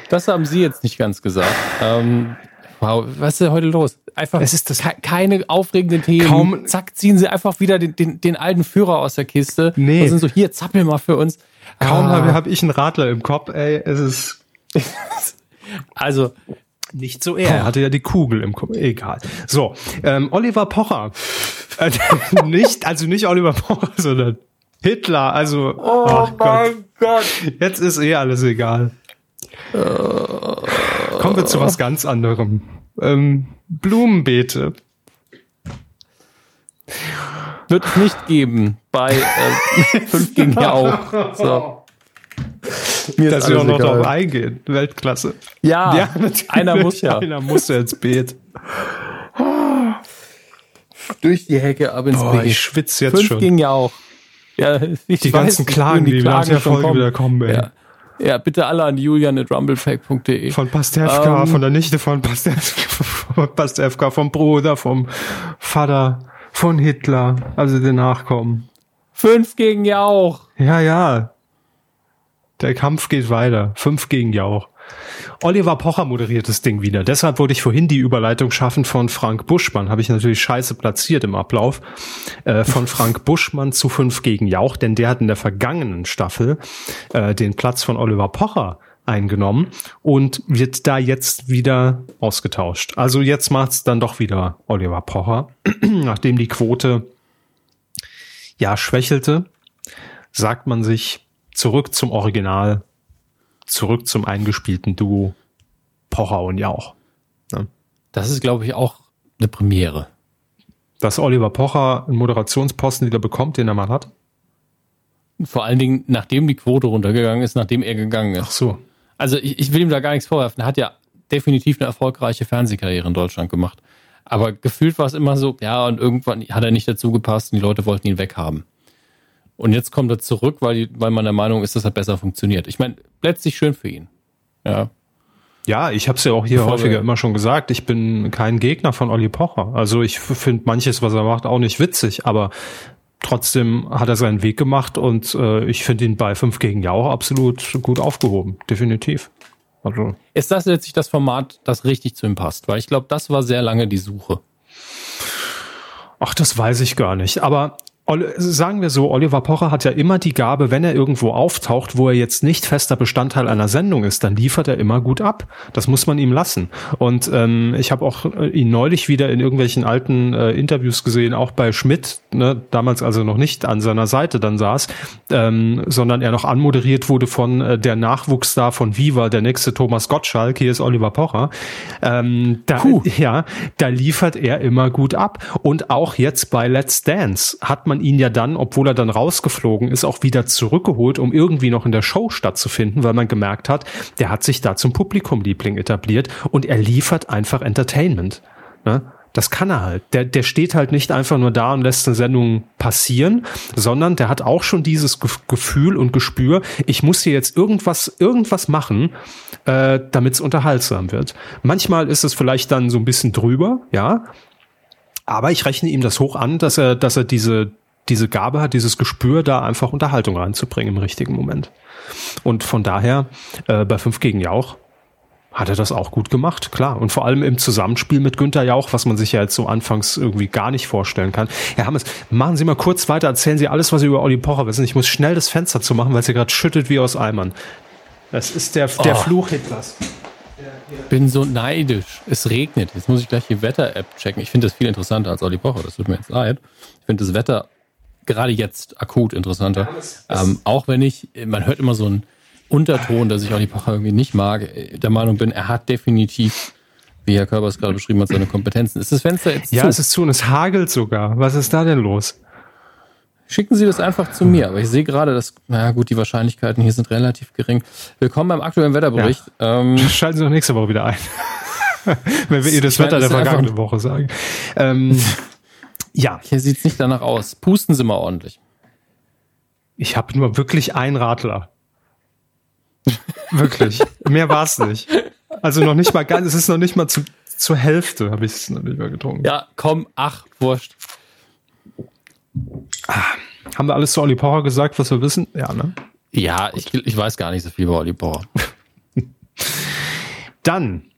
Das haben Sie jetzt nicht ganz gesagt. Ähm, wow, was ist denn heute los? Einfach es ist das keine aufregenden Themen. Kaum, Zack, ziehen Sie einfach wieder den, den, den alten Führer aus der Kiste. Nee. Und sind so, hier, zappel mal für uns. Kaum ah. habe hab ich einen Radler im Kopf, ey, es ist. (laughs) also, nicht so er. Er hatte ja die Kugel im Kopf. Egal. So, ähm, Oliver Pocher. Äh, (laughs) nicht, also nicht Oliver Pocher, sondern Hitler. Also, oh mein Gott. Gott. Jetzt ist eh alles egal. Kommen wir zu was ganz anderem. Ähm, Blumenbeete. Wird es nicht geben bei äh, (laughs) 5 gegen ja auch. So. Mir Dass wir auch noch darauf eingehen. Weltklasse. Ja, ja einer muss ja. Einer muss ja ins Beet. Durch die Hecke ab ins Boah, Beet. Ich schwitze jetzt Fünf schon. ging ja auch. Ja, ich die weiß, ganzen Klagen, die, die nach der Folge kommen. wieder kommen, ey. Ja. Ja, bitte alle an julian.rumblepack.de. Von Pastewka, ähm, von der Nichte von Pastewka, (laughs) von Pastewka, vom Bruder, vom Vater, von Hitler, also den Nachkommen. Fünf gegen Jauch. Ja, ja. Der Kampf geht weiter. Fünf gegen Jauch. Oliver Pocher moderiert das Ding wieder. Deshalb wollte ich vorhin die Überleitung schaffen von Frank Buschmann. Habe ich natürlich scheiße platziert im Ablauf. Äh, von Frank Buschmann zu fünf gegen Jauch, denn der hat in der vergangenen Staffel äh, den Platz von Oliver Pocher eingenommen und wird da jetzt wieder ausgetauscht. Also jetzt macht's dann doch wieder Oliver Pocher, (clears throat) nachdem die Quote ja schwächelte, sagt man sich zurück zum Original zurück zum eingespielten Duo Pocher und Jauch. Ne? Das ist, glaube ich, auch eine Premiere. Dass Oliver Pocher einen Moderationsposten wieder bekommt, den er mal hat? Vor allen Dingen, nachdem die Quote runtergegangen ist, nachdem er gegangen ist. Ach so. Also ich, ich will ihm da gar nichts vorwerfen. Er hat ja definitiv eine erfolgreiche Fernsehkarriere in Deutschland gemacht. Aber gefühlt war es immer so, ja, und irgendwann hat er nicht dazu gepasst und die Leute wollten ihn weghaben. Und jetzt kommt er zurück, weil, weil man der Meinung ist, dass er besser funktioniert. Ich meine, letztlich schön für ihn. Ja. Ja, ich habe es ja auch hier Bevor häufiger immer schon gesagt. Ich bin kein Gegner von Olli Pocher. Also ich finde manches, was er macht, auch nicht witzig, aber trotzdem hat er seinen Weg gemacht und äh, ich finde ihn bei 5 gegen Jauch absolut gut aufgehoben. Definitiv. Also. Ist das letztlich das Format, das richtig zu ihm passt? Weil ich glaube, das war sehr lange die Suche. Ach, das weiß ich gar nicht. Aber sagen wir so, Oliver Pocher hat ja immer die Gabe, wenn er irgendwo auftaucht, wo er jetzt nicht fester Bestandteil einer Sendung ist, dann liefert er immer gut ab. Das muss man ihm lassen. Und ähm, ich habe auch äh, ihn neulich wieder in irgendwelchen alten äh, Interviews gesehen, auch bei Schmidt, ne, damals also noch nicht an seiner Seite dann saß, ähm, sondern er noch anmoderiert wurde von äh, der Nachwuchsstar von Viva, der nächste Thomas Gottschalk, hier ist Oliver Pocher. Ähm, da, ja, da liefert er immer gut ab. Und auch jetzt bei Let's Dance hat man man ihn ja dann, obwohl er dann rausgeflogen ist, auch wieder zurückgeholt, um irgendwie noch in der Show stattzufinden, weil man gemerkt hat, der hat sich da zum Publikumliebling etabliert und er liefert einfach Entertainment. Ne? Das kann er halt. Der, der steht halt nicht einfach nur da und lässt eine Sendung passieren, sondern der hat auch schon dieses Gefühl und Gespür, ich muss hier jetzt irgendwas, irgendwas machen, äh, damit es unterhaltsam wird. Manchmal ist es vielleicht dann so ein bisschen drüber, ja. Aber ich rechne ihm das hoch an, dass er, dass er diese, diese Gabe hat, dieses Gespür, da einfach Unterhaltung reinzubringen im richtigen Moment. Und von daher, äh, bei 5 gegen Jauch, hat er das auch gut gemacht, klar. Und vor allem im Zusammenspiel mit Günther Jauch, was man sich ja jetzt so anfangs irgendwie gar nicht vorstellen kann. Herr Hammes, machen Sie mal kurz weiter, erzählen Sie alles, was Sie über Olli Pocher wissen. Ich muss schnell das Fenster zu machen, weil es hier gerade schüttet wie aus Eimern. Das ist der, der oh. Fluch Hitlers. Bin so neidisch. Es regnet. Jetzt muss ich gleich die Wetter-App checken. Ich finde das viel interessanter als Olli Pocher. Das tut mir jetzt leid. Ich finde das Wetter gerade jetzt akut interessanter. Ähm, auch wenn ich, man hört immer so ein Unterton, dass ich Olli Pocher irgendwie nicht mag, der Meinung bin, er hat definitiv, wie Herr Körber es gerade beschrieben hat, seine Kompetenzen. Ist das Fenster jetzt ja, zu? Ja, es ist zu und es hagelt sogar. Was ist da denn los? Schicken Sie das einfach zu mir. Aber ich sehe gerade, dass, na gut, die Wahrscheinlichkeiten hier sind relativ gering. Willkommen beim aktuellen Wetterbericht. Ja. Ähm, (laughs) Schalten Sie doch nächste Woche wieder ein. (laughs) Wenn wir ihr das Wetter der vergangenen Woche sagen. Ähm, (laughs) ja. Hier sieht es nicht danach aus. Pusten Sie mal ordentlich. Ich habe nur wirklich einen Radler. Wirklich. (laughs) Mehr war es nicht. Also noch nicht mal ganz, es ist noch nicht mal zu, zur Hälfte, habe ich es noch nicht mehr getrunken. Ja, komm, ach, wurscht. Ah, haben wir alles zu Olli Power gesagt, was wir wissen? Ja, ne? Ja, ich, ich weiß gar nicht so viel über Olli Power. (laughs) Dann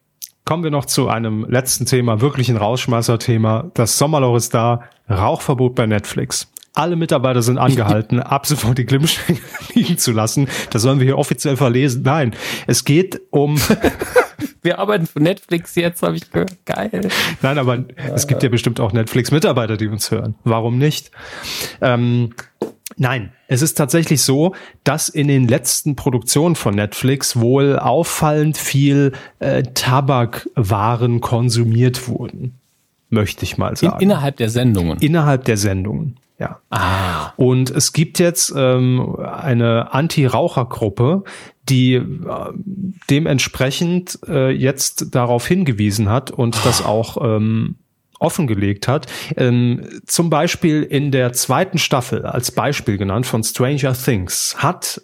kommen wir noch zu einem letzten Thema, wirklich ein Rausschmeißer-Thema. Das Sommerloch ist da. Rauchverbot bei Netflix. Alle Mitarbeiter sind angehalten, (laughs) ab sofort die Glimmstängel (laughs) liegen zu lassen. Das sollen wir hier offiziell verlesen. Nein, es geht um. (laughs) wir arbeiten für Netflix jetzt, habe ich gehört. Geil. Nein, aber es gibt ja bestimmt auch Netflix-Mitarbeiter, die uns hören. Warum nicht? Ähm, Nein, es ist tatsächlich so, dass in den letzten Produktionen von Netflix wohl auffallend viel äh, Tabakwaren konsumiert wurden. Möchte ich mal sagen. In, innerhalb der Sendungen. Innerhalb der Sendungen. Ja. Ah. Und es gibt jetzt ähm, eine Anti-Raucher-Gruppe, die äh, dementsprechend äh, jetzt darauf hingewiesen hat und das auch ähm, offengelegt hat. Ähm, zum Beispiel in der zweiten Staffel, als Beispiel genannt von Stranger Things, hat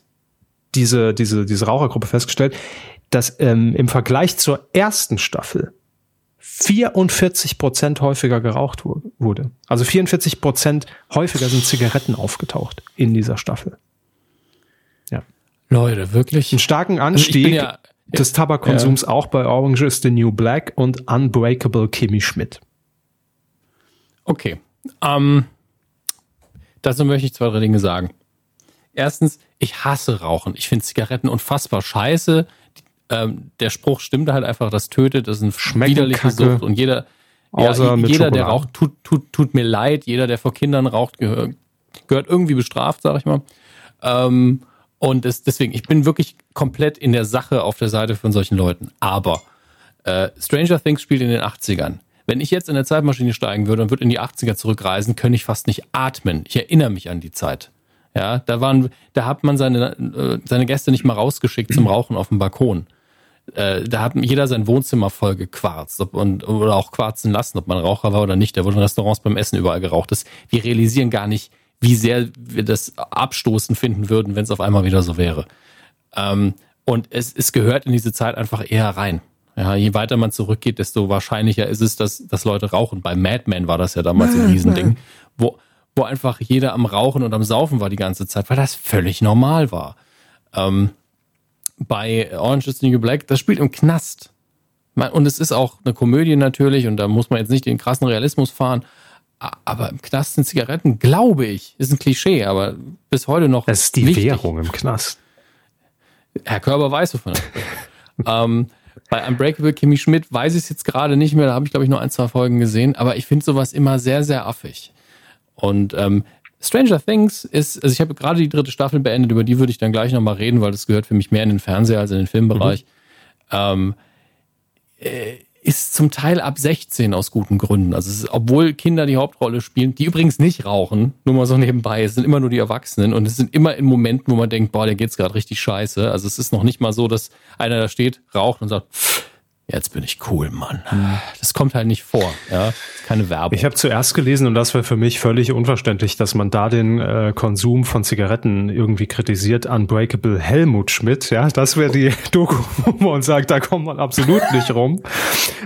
diese, diese, diese Rauchergruppe festgestellt, dass ähm, im Vergleich zur ersten Staffel 44 Prozent häufiger geraucht wurde. Also 44 Prozent häufiger sind Zigaretten aufgetaucht in dieser Staffel. Ja. Leute, wirklich. Einen starken also Anstieg ja, des Tabakkonsums ja. auch bei Orange is the New Black und Unbreakable Kimmy Schmidt. Okay. Ähm, dazu möchte ich zwei, drei Dinge sagen. Erstens, ich hasse Rauchen. Ich finde Zigaretten unfassbar scheiße ähm, der Spruch stimmt halt einfach, das tötet, das ist eine widerliche Sucht und jeder, ja, jeder, der raucht, tut, tut, tut mir leid, jeder, der vor Kindern raucht, gehört, gehört irgendwie bestraft, sag ich mal. Ähm, und es, deswegen, ich bin wirklich komplett in der Sache auf der Seite von solchen Leuten. Aber äh, Stranger Things spielt in den 80ern. Wenn ich jetzt in der Zeitmaschine steigen würde und würde in die 80er zurückreisen, könnte ich fast nicht atmen. Ich erinnere mich an die Zeit. Ja, da waren, da hat man seine, äh, seine Gäste nicht mal rausgeschickt zum Rauchen auf dem Balkon äh, da hat jeder sein Wohnzimmer voll gequarzt und, oder auch quarzen lassen, ob man Raucher war oder nicht. Da wurden Restaurants beim Essen überall geraucht. Das, die realisieren gar nicht, wie sehr wir das abstoßen finden würden, wenn es auf einmal wieder so wäre. Ähm, und es, es gehört in diese Zeit einfach eher rein. Ja, je weiter man zurückgeht, desto wahrscheinlicher ist es, dass, dass Leute rauchen. Bei Mad Men war das ja damals ein Riesending, wo, wo einfach jeder am Rauchen und am Saufen war die ganze Zeit, weil das völlig normal war. Ähm, bei Orange is the New Black, das spielt im Knast. Und es ist auch eine Komödie natürlich und da muss man jetzt nicht den krassen Realismus fahren. Aber im Knast sind Zigaretten, glaube ich, ist ein Klischee, aber bis heute noch. Das ist die wichtig. Währung im Knast. Herr Körber weiß, wovon er (laughs) ähm, Bei Unbreakable Kimmy Schmidt weiß ich es jetzt gerade nicht mehr, da habe ich, glaube ich, nur ein, zwei Folgen gesehen, aber ich finde sowas immer sehr, sehr affig. Und ähm, Stranger Things ist, also ich habe gerade die dritte Staffel beendet, über die würde ich dann gleich nochmal reden, weil das gehört für mich mehr in den Fernseher als in den Filmbereich. Mhm. Ähm, äh, ist zum Teil ab 16 aus guten Gründen. Also ist, obwohl Kinder die Hauptrolle spielen, die übrigens nicht rauchen, nur mal so nebenbei, es sind immer nur die Erwachsenen und es sind immer in Momenten, wo man denkt, boah, der geht's gerade richtig scheiße. Also es ist noch nicht mal so, dass einer da steht, raucht und sagt, jetzt bin ich cool, Mann. Das kommt halt nicht vor, ja. Keine Werbung. Ich habe zuerst gelesen und das war für mich völlig unverständlich, dass man da den äh, Konsum von Zigaretten irgendwie kritisiert. Unbreakable Helmut Schmidt, ja, das wäre die (laughs) Doku, wo man sagt, da kommt man absolut nicht rum.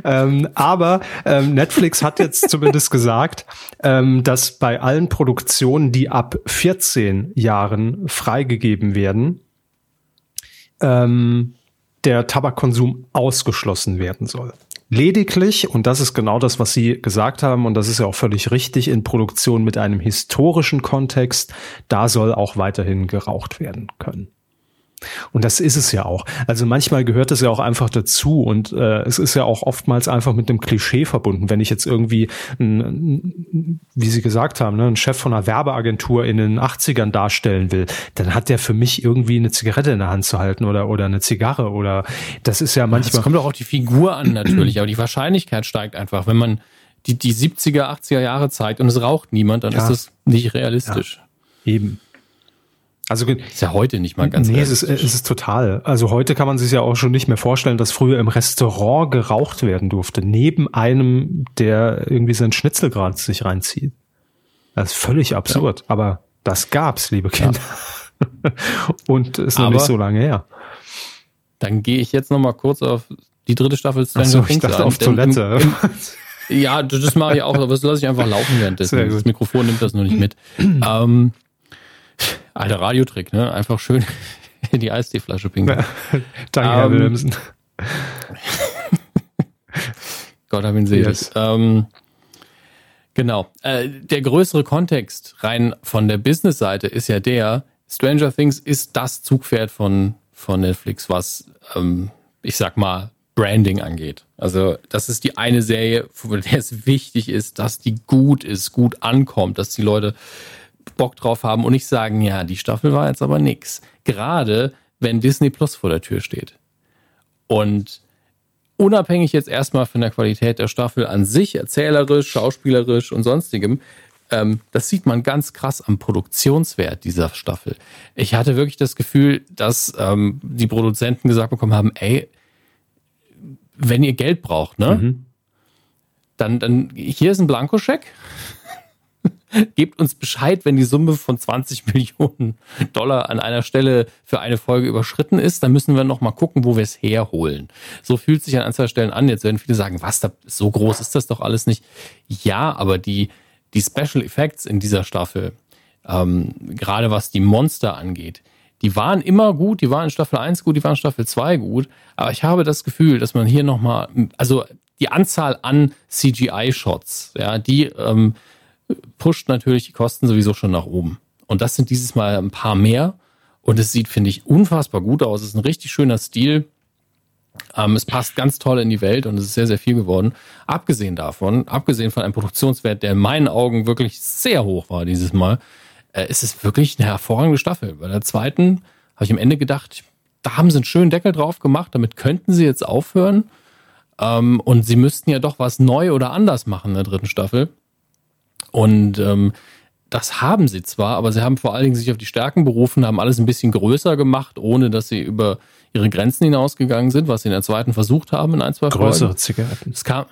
Ähm, aber ähm, Netflix hat jetzt zumindest gesagt, ähm, dass bei allen Produktionen, die ab 14 Jahren freigegeben werden, ähm, der Tabakkonsum ausgeschlossen werden soll. Lediglich, und das ist genau das, was Sie gesagt haben, und das ist ja auch völlig richtig, in Produktion mit einem historischen Kontext, da soll auch weiterhin geraucht werden können. Und das ist es ja auch. Also manchmal gehört es ja auch einfach dazu und äh, es ist ja auch oftmals einfach mit einem Klischee verbunden. Wenn ich jetzt irgendwie, ein, wie Sie gesagt haben, ne, einen Chef von einer Werbeagentur in den 80ern darstellen will, dann hat der für mich irgendwie eine Zigarette in der Hand zu halten oder, oder eine Zigarre oder das ist ja manchmal. Das kommt auch auf die Figur an natürlich, aber die Wahrscheinlichkeit steigt einfach. Wenn man die, die 70er, 80er Jahre zeigt und es raucht niemand, dann ja. ist das nicht realistisch. Ja, eben. Also ist ja heute nicht mal ganz. Nee, es ist, es ist total. Also heute kann man sich ja auch schon nicht mehr vorstellen, dass früher im Restaurant geraucht werden durfte, neben einem, der irgendwie sein Schnitzel gerade sich reinzieht. Das ist völlig absurd. Ja. Aber das gab's, liebe Kinder. Ja. (laughs) Und ist noch Aber nicht so lange her. Dann gehe ich jetzt noch mal kurz auf die dritte Staffel Stranger so, Things ich dachte auf Toilette. Im, im, ja, das mache ich auch, aber das lasse ich einfach laufen währenddessen. Das Mikrofon nimmt das nur nicht mit. (clears throat) ähm, Alter Radiotrick, ne? Einfach schön in die Eisteeflasche pinkeln. Danke, Herr ähm, Williamson. (laughs) Gott hab ihn selig. Yes. Ähm, genau. Äh, der größere Kontext rein von der Business-Seite ist ja der, Stranger Things ist das Zugpferd von, von Netflix, was, ähm, ich sag mal, Branding angeht. Also das ist die eine Serie, von der es wichtig ist, dass die gut ist, gut ankommt, dass die Leute Bock drauf haben und nicht sagen, ja, die Staffel war jetzt aber nix. Gerade wenn Disney Plus vor der Tür steht. Und unabhängig jetzt erstmal von der Qualität der Staffel an sich, erzählerisch, schauspielerisch und sonstigem, ähm, das sieht man ganz krass am Produktionswert dieser Staffel. Ich hatte wirklich das Gefühl, dass ähm, die Produzenten gesagt bekommen haben, ey, wenn ihr Geld braucht, ne? Mhm. Dann, dann, hier ist ein Blankoscheck. Gebt uns Bescheid, wenn die Summe von 20 (laughs) Millionen Dollar an einer Stelle für eine Folge überschritten ist. Dann müssen wir noch mal gucken, wo wir es herholen. So fühlt sich an ein, Stellen an. Jetzt werden viele sagen, was, so groß ist das doch alles nicht. Ja, aber die, die Special Effects in dieser Staffel, ähm, gerade was die Monster angeht, die waren immer gut, die waren in Staffel 1 gut, die waren in Staffel 2 gut, aber ich habe das Gefühl, dass man hier nochmal, also die Anzahl an CGI-Shots, ja, die ähm, pusht natürlich die Kosten sowieso schon nach oben. Und das sind dieses Mal ein paar mehr. Und es sieht, finde ich, unfassbar gut aus. Es ist ein richtig schöner Stil. Ähm, es passt ganz toll in die Welt und es ist sehr, sehr viel geworden. Abgesehen davon, abgesehen von einem Produktionswert, der in meinen Augen wirklich sehr hoch war dieses Mal, äh, ist es wirklich eine hervorragende Staffel. Bei der zweiten habe ich am Ende gedacht, da haben sie einen schönen Deckel drauf gemacht, damit könnten sie jetzt aufhören. Ähm, und sie müssten ja doch was neu oder anders machen in der dritten Staffel. Und ähm, das haben sie zwar, aber sie haben vor allen Dingen sich auf die Stärken berufen, haben alles ein bisschen größer gemacht, ohne dass sie über ihre Grenzen hinausgegangen sind, was sie in der zweiten versucht haben in ein, zwei Größere Folgen. Zigaretten. Es kam,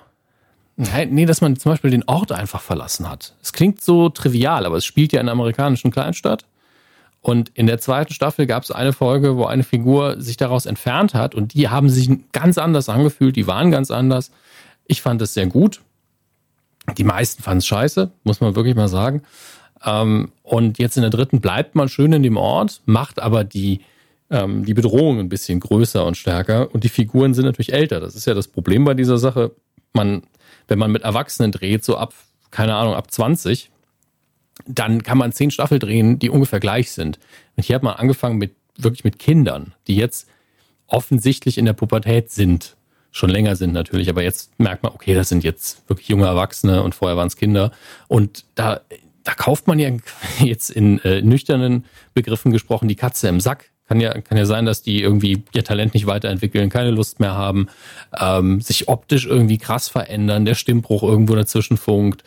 nee, dass man zum Beispiel den Ort einfach verlassen hat. Es klingt so trivial, aber es spielt ja in einer amerikanischen Kleinstadt. Und in der zweiten Staffel gab es eine Folge, wo eine Figur sich daraus entfernt hat und die haben sich ganz anders angefühlt, die waren ganz anders. Ich fand es sehr gut. Die meisten fanden es scheiße, muss man wirklich mal sagen. Ähm, und jetzt in der dritten bleibt man schön in dem Ort, macht aber die, ähm, die Bedrohung ein bisschen größer und stärker. Und die Figuren sind natürlich älter. Das ist ja das Problem bei dieser Sache. Man, wenn man mit Erwachsenen dreht, so ab, keine Ahnung, ab 20, dann kann man zehn Staffel drehen, die ungefähr gleich sind. Und hier hat man angefangen mit wirklich mit Kindern, die jetzt offensichtlich in der Pubertät sind schon länger sind natürlich, aber jetzt merkt man, okay, das sind jetzt wirklich junge Erwachsene und vorher waren es Kinder. Und da, da kauft man ja (laughs) jetzt in äh, nüchternen Begriffen gesprochen die Katze im Sack. Kann ja, kann ja sein, dass die irgendwie ihr Talent nicht weiterentwickeln, keine Lust mehr haben, ähm, sich optisch irgendwie krass verändern, der Stimmbruch irgendwo dazwischen funkt.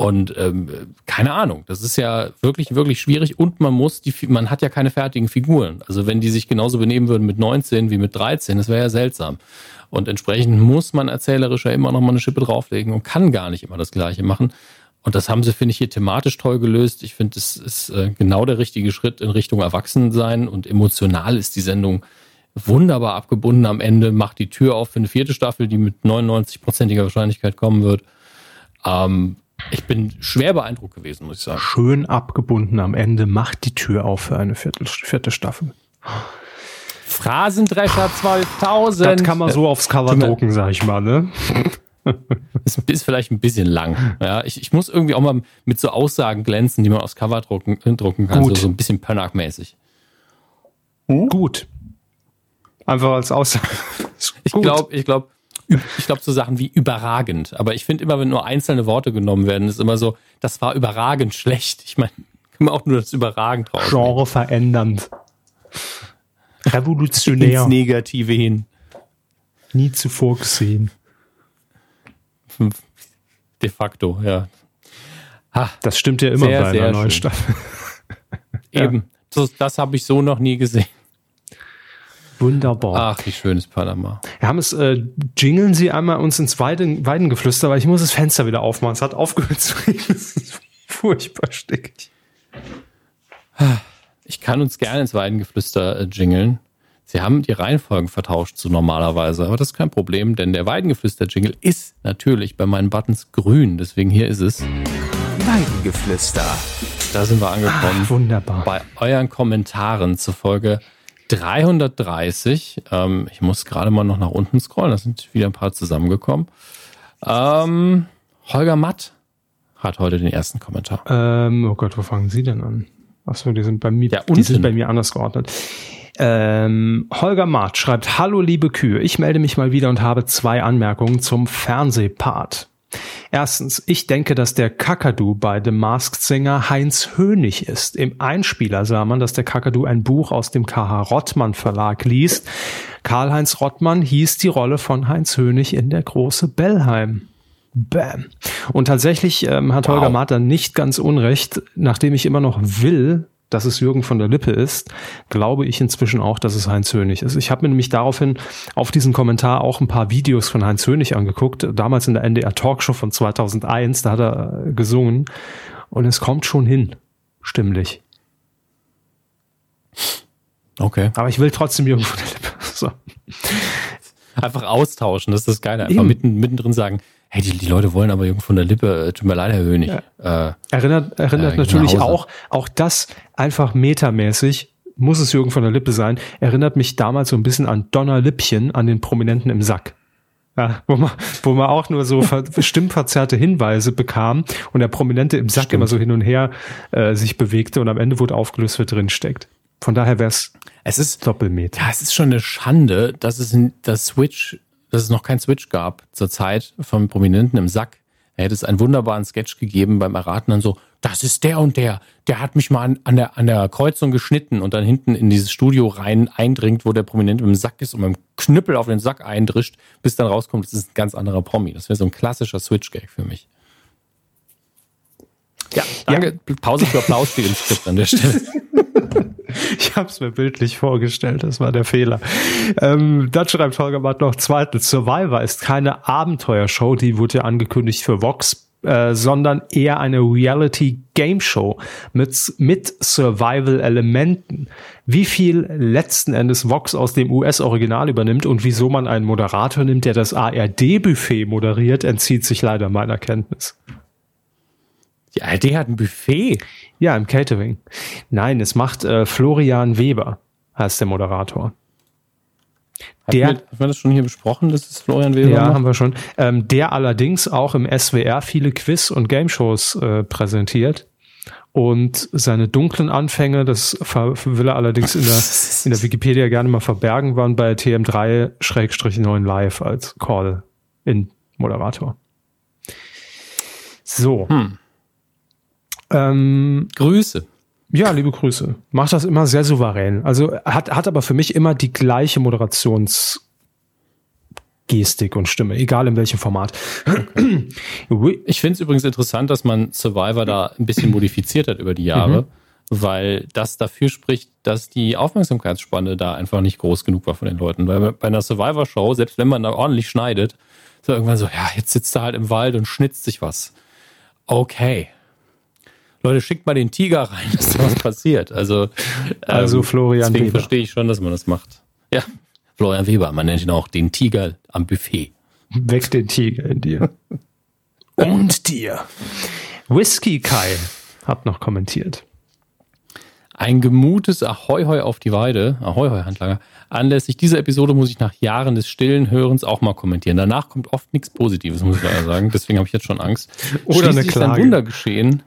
Und ähm, keine Ahnung, das ist ja wirklich, wirklich schwierig und man muss, die, man hat ja keine fertigen Figuren. Also wenn die sich genauso benehmen würden mit 19 wie mit 13, das wäre ja seltsam. Und entsprechend muss man erzählerisch ja immer noch mal eine Schippe drauflegen und kann gar nicht immer das Gleiche machen. Und das haben sie, finde ich, hier thematisch toll gelöst. Ich finde, es ist äh, genau der richtige Schritt in Richtung Erwachsensein und emotional ist die Sendung wunderbar abgebunden am Ende, macht die Tür auf für eine vierte Staffel, die mit 99-prozentiger Wahrscheinlichkeit kommen wird. Ähm, ich bin schwer beeindruckt gewesen, muss ich sagen. Schön abgebunden am Ende, macht die Tür auf für eine vierte, vierte Staffel. Phrasendrescher 12.000. Das kann man so aufs Cover drucken, sag ich mal, ne? (laughs) ist, ist vielleicht ein bisschen lang. Ja, ich, ich muss irgendwie auch mal mit so Aussagen glänzen, die man aufs Cover drucken, drucken kann, Gut. So, so ein bisschen Pönnack-mäßig. Hm? Gut. Einfach als Aussage. ich glaube, ich glaube, ich glaube so Sachen wie überragend. Aber ich finde immer, wenn nur einzelne Worte genommen werden, ist immer so, das war überragend schlecht. Ich meine, kann man auch nur das überragend raus. Genre verändernd. Revolutionär. Ins Negative hin. Nie zuvor gesehen. De facto, ja. Ha, das stimmt ja immer sehr, bei einer neuen Staffel. (laughs) Eben. Das, das habe ich so noch nie gesehen. Wunderbar. Ach, wie schön ist Panama. Wir haben es, äh, jingeln Sie einmal uns ins Weiden, Weidengeflüster, weil ich muss das Fenster wieder aufmachen. Es hat aufgehört zu reden. (laughs) Das ist furchtbar stickig. Ich kann uns gerne ins Weidengeflüster äh, jingeln. Sie haben die Reihenfolgen vertauscht zu normalerweise, aber das ist kein Problem, denn der Weidengeflüster-Jingle ist natürlich bei meinen Buttons grün. Deswegen hier ist es. Weidengeflüster. Da sind wir angekommen. Ah, wunderbar. Bei euren Kommentaren zur Folge 330. Ähm, ich muss gerade mal noch nach unten scrollen, da sind wieder ein paar zusammengekommen. Ähm, Holger Matt hat heute den ersten Kommentar. Ähm, oh Gott, wo fangen Sie denn an? Achso, die sind bei mir, ja, die sind bei mir anders geordnet. Ähm, Holger Matt schreibt, Hallo liebe Kühe, ich melde mich mal wieder und habe zwei Anmerkungen zum Fernsehpart. Erstens, ich denke, dass der Kakadu bei The Masked Singer Heinz Hönig ist. Im Einspieler sah man, dass der Kakadu ein Buch aus dem KH Rottmann Verlag liest. Karl-Heinz Rottmann hieß die Rolle von Heinz Hönig in der große Bellheim. Bam. Und tatsächlich ähm, hat wow. Holger Marter nicht ganz unrecht, nachdem ich immer noch will, dass es Jürgen von der Lippe ist, glaube ich inzwischen auch, dass es Heinz Hönig ist. Ich habe mir nämlich daraufhin auf diesen Kommentar auch ein paar Videos von Heinz Hönig angeguckt, damals in der NDR Talkshow von 2001, da hat er äh, gesungen und es kommt schon hin, stimmlich. Okay. Aber ich will trotzdem Jürgen von der Lippe. (laughs) So. Einfach austauschen, das ist das Geile. Einfach mitten, mittendrin sagen, hey, die, die Leute wollen aber Jürgen von der Lippe, äh, tut mir leid, Herr Hönig. Ja. Äh, erinnert erinnert äh, natürlich auch, auch das einfach metamäßig, muss es Jürgen von der Lippe sein, erinnert mich damals so ein bisschen an Donner Lippchen, an den Prominenten im Sack. Ja, wo man, wo man auch nur so ver (laughs) stimmverzerrte Hinweise bekam und der Prominente im Sack Stimmt. immer so hin und her äh, sich bewegte und am Ende wurde aufgelöst, wer drin steckt. Von daher wäre es es ist Doppelmeter. Ja, es ist schon eine Schande, dass es das Switch dass es noch kein Switch gab zur Zeit von Prominenten im Sack. Er hätte es einen wunderbaren Sketch gegeben beim Erraten dann so, das ist der und der, der hat mich mal an, an, der, an der Kreuzung geschnitten und dann hinten in dieses Studio rein eindringt, wo der Prominent im Sack ist und mit dem Knüppel auf den Sack eindrischt, bis dann rauskommt, das ist ein ganz anderer Promi. Das wäre so ein klassischer Switch-Gag für mich. Ja, danke. Ja. Pause für Applaus steht im Skript an der Stelle. (laughs) Ich habe es mir bildlich vorgestellt, das war der Fehler. Ähm, dann schreibt Holger Matt noch zweitens, Survivor ist keine Abenteuershow, die wurde ja angekündigt für Vox, äh, sondern eher eine Reality-Game-Show mit, mit Survival-Elementen. Wie viel letzten Endes Vox aus dem US-Original übernimmt und wieso man einen Moderator nimmt, der das ARD-Buffet moderiert, entzieht sich leider meiner Kenntnis. Die ARD hat ein Buffet? Ja, im Catering. Nein, es macht äh, Florian Weber, heißt der Moderator. Der, haben, wir, haben wir das schon hier besprochen, dass es Florian Weber Ja, macht? haben wir schon. Ähm, der allerdings auch im SWR viele Quiz- und Game-Shows äh, präsentiert. Und seine dunklen Anfänge, das will er allerdings in der, (laughs) in der Wikipedia gerne mal verbergen, waren bei TM3-9 Live als Call-in-Moderator. So. Hm. Ähm, Grüße. Ja, liebe Grüße. Macht das immer sehr souverän. Also hat, hat aber für mich immer die gleiche Moderations Gestik und Stimme, egal in welchem Format. Okay. Ich finde es übrigens interessant, dass man Survivor da ein bisschen modifiziert hat über die Jahre, mhm. weil das dafür spricht, dass die Aufmerksamkeitsspanne da einfach nicht groß genug war von den Leuten. Weil bei einer Survivor-Show, selbst wenn man da ordentlich schneidet, so irgendwann so, ja, jetzt sitzt er halt im Wald und schnitzt sich was. Okay. Leute, schickt mal den Tiger rein, (laughs) dass da was passiert. Also, also ähm, Florian Deswegen Weber. verstehe ich schon, dass man das macht. Ja, Florian Weber, man nennt ihn auch den Tiger am Buffet. Weg den Tiger in dir. (laughs) Und dir. Whisky Kai hat noch kommentiert. Ein gemutes Ahoi hoi auf die Weide, Ahoi hoi Handlanger. Anlässlich dieser Episode muss ich nach Jahren des stillen Hörens auch mal kommentieren. Danach kommt oft nichts Positives, muss ich leider sagen. Deswegen habe ich jetzt schon Angst. Oder Schließlich eine Klage. ist ein Wunder geschehen,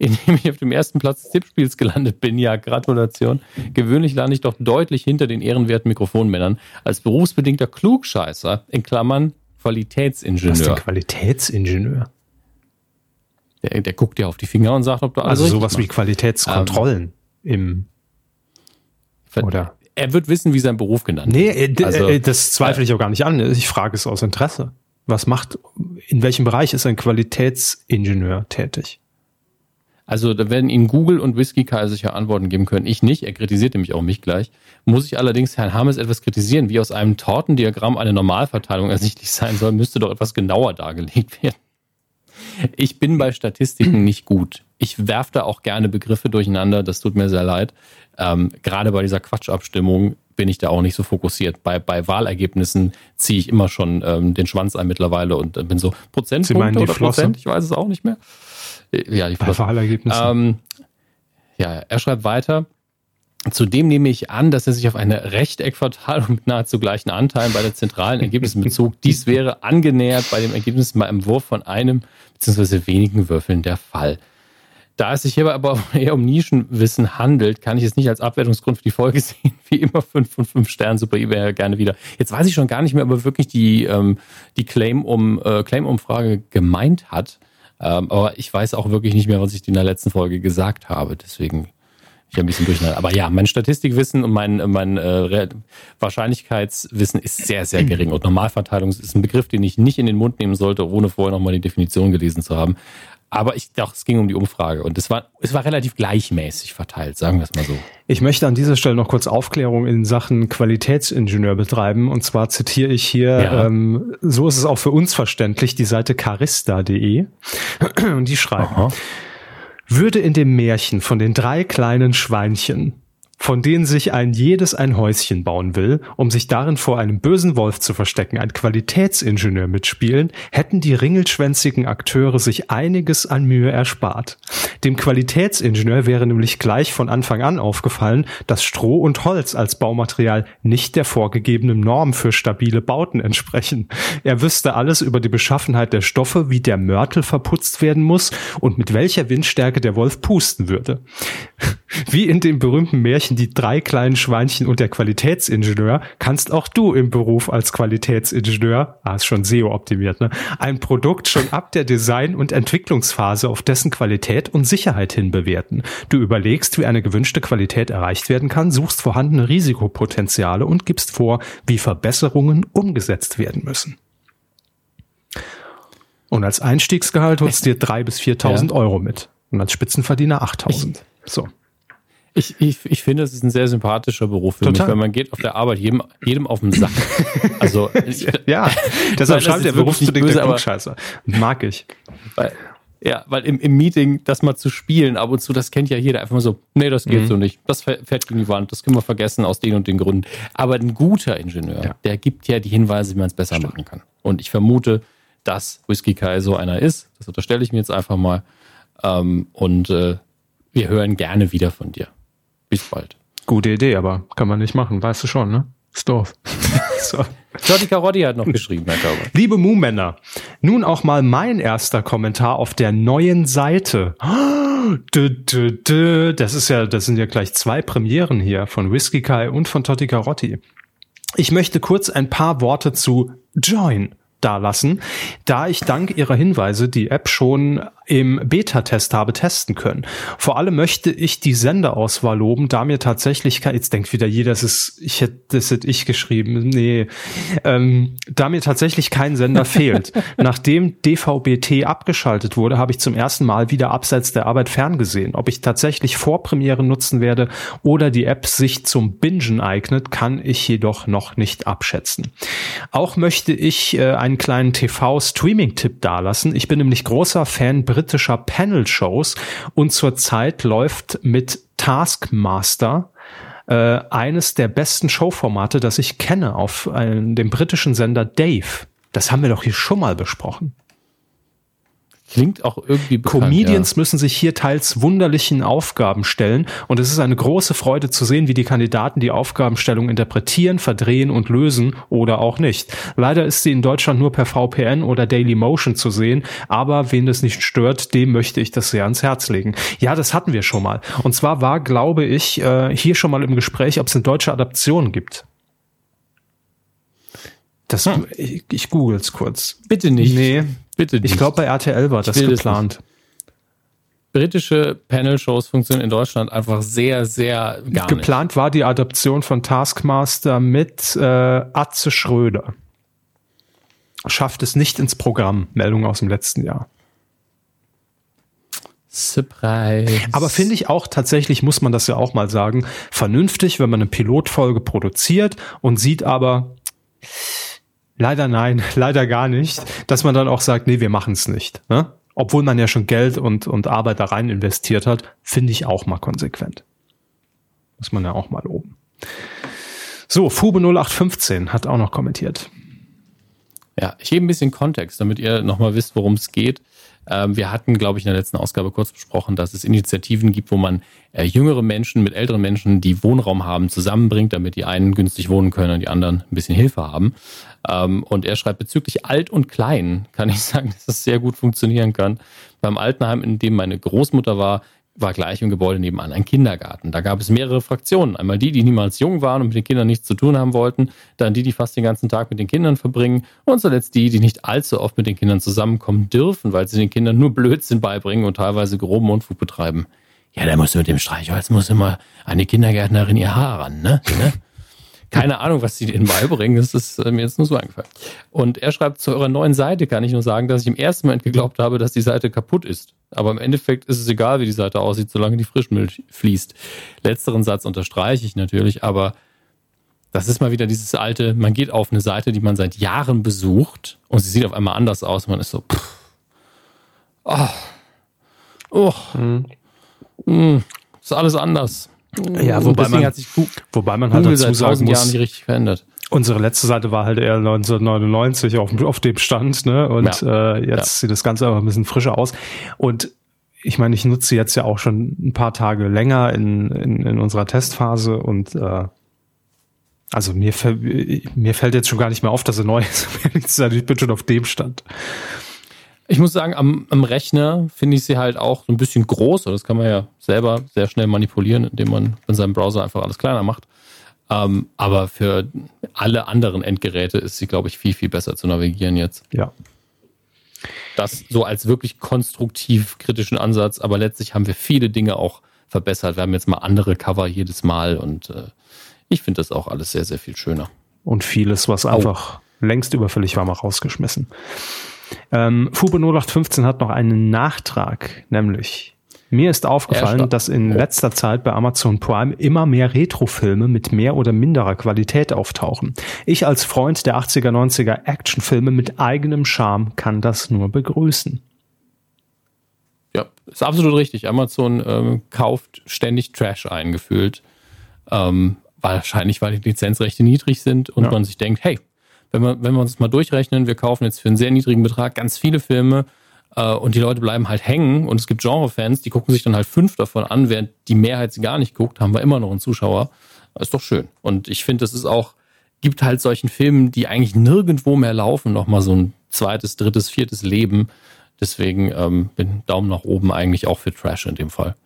indem ich auf dem ersten Platz des Tippspiels gelandet bin. Ja, Gratulation. Gewöhnlich lande ich doch deutlich hinter den ehrenwerten Mikrofonmännern. Als berufsbedingter Klugscheißer, in Klammern Qualitätsingenieur. Was ist denn Qualitätsingenieur? Der, der guckt dir auf die Finger und sagt, ob du alles Also sowas machst. wie Qualitätskontrollen ähm, im oder er wird wissen, wie sein Beruf genannt wird. Nee, äh, also, äh, das zweifle ich auch gar nicht an. Ich frage es aus Interesse. Was macht, in welchem Bereich ist ein Qualitätsingenieur tätig? Also da werden Ihnen Google und Whisky Kai sicher Antworten geben können. Ich nicht. Er kritisiert nämlich auch mich gleich. Muss ich allerdings Herrn Hammes etwas kritisieren, wie aus einem Tortendiagramm eine Normalverteilung ersichtlich sein soll, müsste doch etwas genauer dargelegt werden. Ich bin bei Statistiken nicht gut. Ich werfe da auch gerne Begriffe durcheinander. Das tut mir sehr leid. Ähm, gerade bei dieser Quatschabstimmung bin ich da auch nicht so fokussiert. Bei, bei Wahlergebnissen ziehe ich immer schon ähm, den Schwanz ein mittlerweile und bin so Prozentpunkte oder Prozent, ich weiß es auch nicht mehr. Ja, die Bei Wahlergebnissen. Ähm, ja, er schreibt weiter. Zudem nehme ich an, dass er sich auf eine Rechteckverteilung mit nahezu gleichen Anteilen bei der zentralen Ergebnissen bezog. Dies wäre angenähert bei dem Ergebnis mal im Wurf von einem bzw. wenigen Würfeln der Fall. Da es sich hierbei aber (laughs) eher um Nischenwissen handelt, kann ich es nicht als Abwertungsgrund für die Folge (laughs) sehen. Wie immer 5 von 5 Sternen, super eBay gerne wieder. Jetzt weiß ich schon gar nicht mehr, ob er wirklich die, ähm, die Claim-Um, äh, Claim-Umfrage gemeint hat. Ähm, aber ich weiß auch wirklich nicht mehr, was ich in der letzten Folge gesagt habe. Deswegen ich ein bisschen durcheinander. Aber ja, mein Statistikwissen und mein, mein äh, Wahrscheinlichkeitswissen ist sehr, sehr gering. Und Normalverteilung ist ein Begriff, den ich nicht in den Mund nehmen sollte, ohne vorher nochmal die Definition gelesen zu haben. Aber ich dachte, es ging um die Umfrage und es war, es war relativ gleichmäßig verteilt, sagen wir es mal so. Ich möchte an dieser Stelle noch kurz Aufklärung in Sachen Qualitätsingenieur betreiben. Und zwar zitiere ich hier, ja. ähm, so ist es auch für uns verständlich, die Seite carista.de. Und (clears throat) die schreiben, Aha. würde in dem Märchen von den drei kleinen Schweinchen von denen sich ein jedes ein Häuschen bauen will, um sich darin vor einem bösen Wolf zu verstecken, ein Qualitätsingenieur mitspielen, hätten die ringelschwänzigen Akteure sich einiges an Mühe erspart. Dem Qualitätsingenieur wäre nämlich gleich von Anfang an aufgefallen, dass Stroh und Holz als Baumaterial nicht der vorgegebenen Norm für stabile Bauten entsprechen. Er wüsste alles über die Beschaffenheit der Stoffe, wie der Mörtel verputzt werden muss und mit welcher Windstärke der Wolf pusten würde. Wie in dem berühmten Märchen Die drei kleinen Schweinchen und der Qualitätsingenieur kannst auch du im Beruf als Qualitätsingenieur, ah, ist schon SEO optimiert, ne, ein Produkt schon ab der Design- und Entwicklungsphase auf dessen Qualität und Sicherheit hin bewerten. Du überlegst, wie eine gewünschte Qualität erreicht werden kann, suchst vorhandene Risikopotenziale und gibst vor, wie Verbesserungen umgesetzt werden müssen. Und als Einstiegsgehalt holst du dir drei bis 4.000 ja. Euro mit. Und als Spitzenverdiener 8.000. So. Ich, ich, ich finde, es ist ein sehr sympathischer Beruf für Total. mich, weil man geht auf der Arbeit jedem, jedem auf den Sack. Also, (laughs) ja, (laughs) deshalb schreibt der berufsbedingte Klugscheißer. Mag ich. Weil, ja, weil im, im Meeting das mal zu spielen, ab und zu, das kennt ja jeder, einfach mal so, nee, das geht mhm. so nicht. Das fährt gegen die Wand, das können wir vergessen aus den und den Gründen. Aber ein guter Ingenieur, ja. der gibt ja die Hinweise, wie man es besser Stimmt. machen kann. Und ich vermute, dass Whisky Kai so einer ist. Das unterstelle ich mir jetzt einfach mal. Ähm, und äh, wir hören gerne wieder von dir. Bis bald. Gute Idee, aber kann man nicht machen, weißt du schon, ne? Ist doof. (laughs) so. Johnny Carotti hat noch geschrieben, Herr Körber. Liebe Mu-Männer, nun auch mal mein erster Kommentar auf der neuen Seite. (gasps) Das ist ja, das sind ja gleich zwei Premieren hier von Whiskey Kai und von Totti Carotti. Ich möchte kurz ein paar Worte zu Join dalassen, da ich dank ihrer Hinweise die App schon im Beta-Test habe testen können. Vor allem möchte ich die Senderauswahl loben, da mir tatsächlich, jetzt denkt wieder jeder, das ist, ich hätte, das hätte ich geschrieben, nee, ähm, da mir tatsächlich kein Sender fehlt. (laughs) Nachdem DVB-T abgeschaltet wurde, habe ich zum ersten Mal wieder abseits der Arbeit ferngesehen. Ob ich tatsächlich Vorpremiere nutzen werde oder die App sich zum Bingen eignet, kann ich jedoch noch nicht abschätzen. Auch möchte ich äh, einen kleinen TV-Streaming-Tipp dalassen. Ich bin nämlich großer Fan britischer Panel-Shows und zurzeit läuft mit Taskmaster äh, eines der besten Showformate, das ich kenne auf äh, dem britischen Sender Dave. Das haben wir doch hier schon mal besprochen. Klingt auch irgendwie bekannt, Comedians ja. müssen sich hier teils wunderlichen Aufgaben stellen und es ist eine große Freude zu sehen, wie die Kandidaten die Aufgabenstellung interpretieren, verdrehen und lösen oder auch nicht. Leider ist sie in Deutschland nur per VPN oder Daily Motion zu sehen, aber wen das nicht stört, dem möchte ich das sehr ans Herz legen. Ja, das hatten wir schon mal. Und zwar war, glaube ich, äh, hier schon mal im Gespräch, ob es eine deutsche Adaption gibt. Das, hm. ich, ich google es kurz. Bitte nicht. Nee, bitte nicht. Ich glaube, bei RTL war das geplant. Britische Panel-Shows funktionieren in Deutschland einfach sehr, sehr gar Geplant nicht. war die Adaption von Taskmaster mit äh, Atze Schröder. Schafft es nicht ins Programm. Meldung aus dem letzten Jahr. Surprise. Aber finde ich auch tatsächlich, muss man das ja auch mal sagen, vernünftig, wenn man eine Pilotfolge produziert und sieht aber, Leider nein, (laughs) leider gar nicht. Dass man dann auch sagt, nee, wir machen es nicht. Ne? Obwohl man ja schon Geld und, und Arbeit da rein investiert hat, finde ich auch mal konsequent. Muss man ja auch mal loben. So, Fube 0815 hat auch noch kommentiert. Ja, ich gebe ein bisschen Kontext, damit ihr nochmal wisst, worum es geht. Ähm, wir hatten, glaube ich, in der letzten Ausgabe kurz besprochen, dass es Initiativen gibt, wo man äh, jüngere Menschen mit älteren Menschen, die Wohnraum haben, zusammenbringt, damit die einen günstig wohnen können und die anderen ein bisschen Hilfe haben. Ähm, und er schreibt bezüglich alt und klein, kann ich (laughs) sagen, dass das sehr gut funktionieren kann. Beim Altenheim, in dem meine Großmutter war, war gleich im Gebäude nebenan ein Kindergarten. Da gab es mehrere Fraktionen. Einmal die, die niemals jung waren und mit den Kindern nichts zu tun haben wollten, dann die, die fast den ganzen Tag mit den Kindern verbringen und zuletzt die, die nicht allzu oft mit den Kindern zusammenkommen dürfen, weil sie den Kindern nur Blödsinn beibringen und teilweise groben Unfug betreiben. Ja, da muss mit dem Streichholz muss immer eine Kindergärtnerin ihr Haar ran, ne? (laughs) ne? Keine Ahnung, was sie denen beibringen. Das ist äh, mir jetzt nur so eingefallen. Und er schreibt, zu eurer neuen Seite kann ich nur sagen, dass ich im ersten Moment geglaubt habe, dass die Seite kaputt ist. Aber im Endeffekt ist es egal, wie die Seite aussieht, solange die Frischmilch fließt. Letzteren Satz unterstreiche ich natürlich, aber das ist mal wieder dieses alte, man geht auf eine Seite, die man seit Jahren besucht und sie sieht auf einmal anders aus. Man ist so, pff, oh, oh, hm. Mh, ist alles anders. Ja, wobei man, hat sich wobei man halt dazu sagen muss, Jahren nicht richtig verändert. Unsere letzte Seite war halt eher 1999 auf, auf dem Stand, ne? Und ja. äh, jetzt ja. sieht das Ganze aber ein bisschen frischer aus. Und ich meine, ich nutze jetzt ja auch schon ein paar Tage länger in, in, in unserer Testphase und äh, also mir, mir fällt jetzt schon gar nicht mehr auf, dass er neu ist. (laughs) ich bin schon auf dem Stand. Ich muss sagen, am, am Rechner finde ich sie halt auch so ein bisschen groß. Das kann man ja selber sehr schnell manipulieren, indem man in seinem Browser einfach alles kleiner macht. Ähm, aber für alle anderen Endgeräte ist sie, glaube ich, viel, viel besser zu navigieren jetzt. Ja. Das so als wirklich konstruktiv kritischen Ansatz. Aber letztlich haben wir viele Dinge auch verbessert. Wir haben jetzt mal andere Cover jedes Mal und äh, ich finde das auch alles sehr, sehr viel schöner. Und vieles, was einfach oh. längst überfällig war, mal rausgeschmissen. Ähm, Fube 0815 hat noch einen Nachtrag, nämlich mir ist aufgefallen, dass in letzter Zeit bei Amazon Prime immer mehr Retrofilme mit mehr oder minderer Qualität auftauchen. Ich als Freund der 80er, 90er Actionfilme mit eigenem Charme kann das nur begrüßen. Ja, ist absolut richtig. Amazon ähm, kauft ständig Trash eingefühlt. Ähm, wahrscheinlich, weil die Lizenzrechte niedrig sind und ja. man sich denkt, hey, wenn wir, wenn wir uns mal durchrechnen, wir kaufen jetzt für einen sehr niedrigen Betrag ganz viele Filme äh, und die Leute bleiben halt hängen und es gibt Genrefans, die gucken sich dann halt fünf davon an, während die Mehrheit sie gar nicht guckt, haben wir immer noch einen Zuschauer. Ist doch schön. Und ich finde, das ist auch, gibt halt solchen Filmen, die eigentlich nirgendwo mehr laufen, nochmal so ein zweites, drittes, viertes Leben. Deswegen ähm, bin Daumen nach oben eigentlich auch für Trash in dem Fall.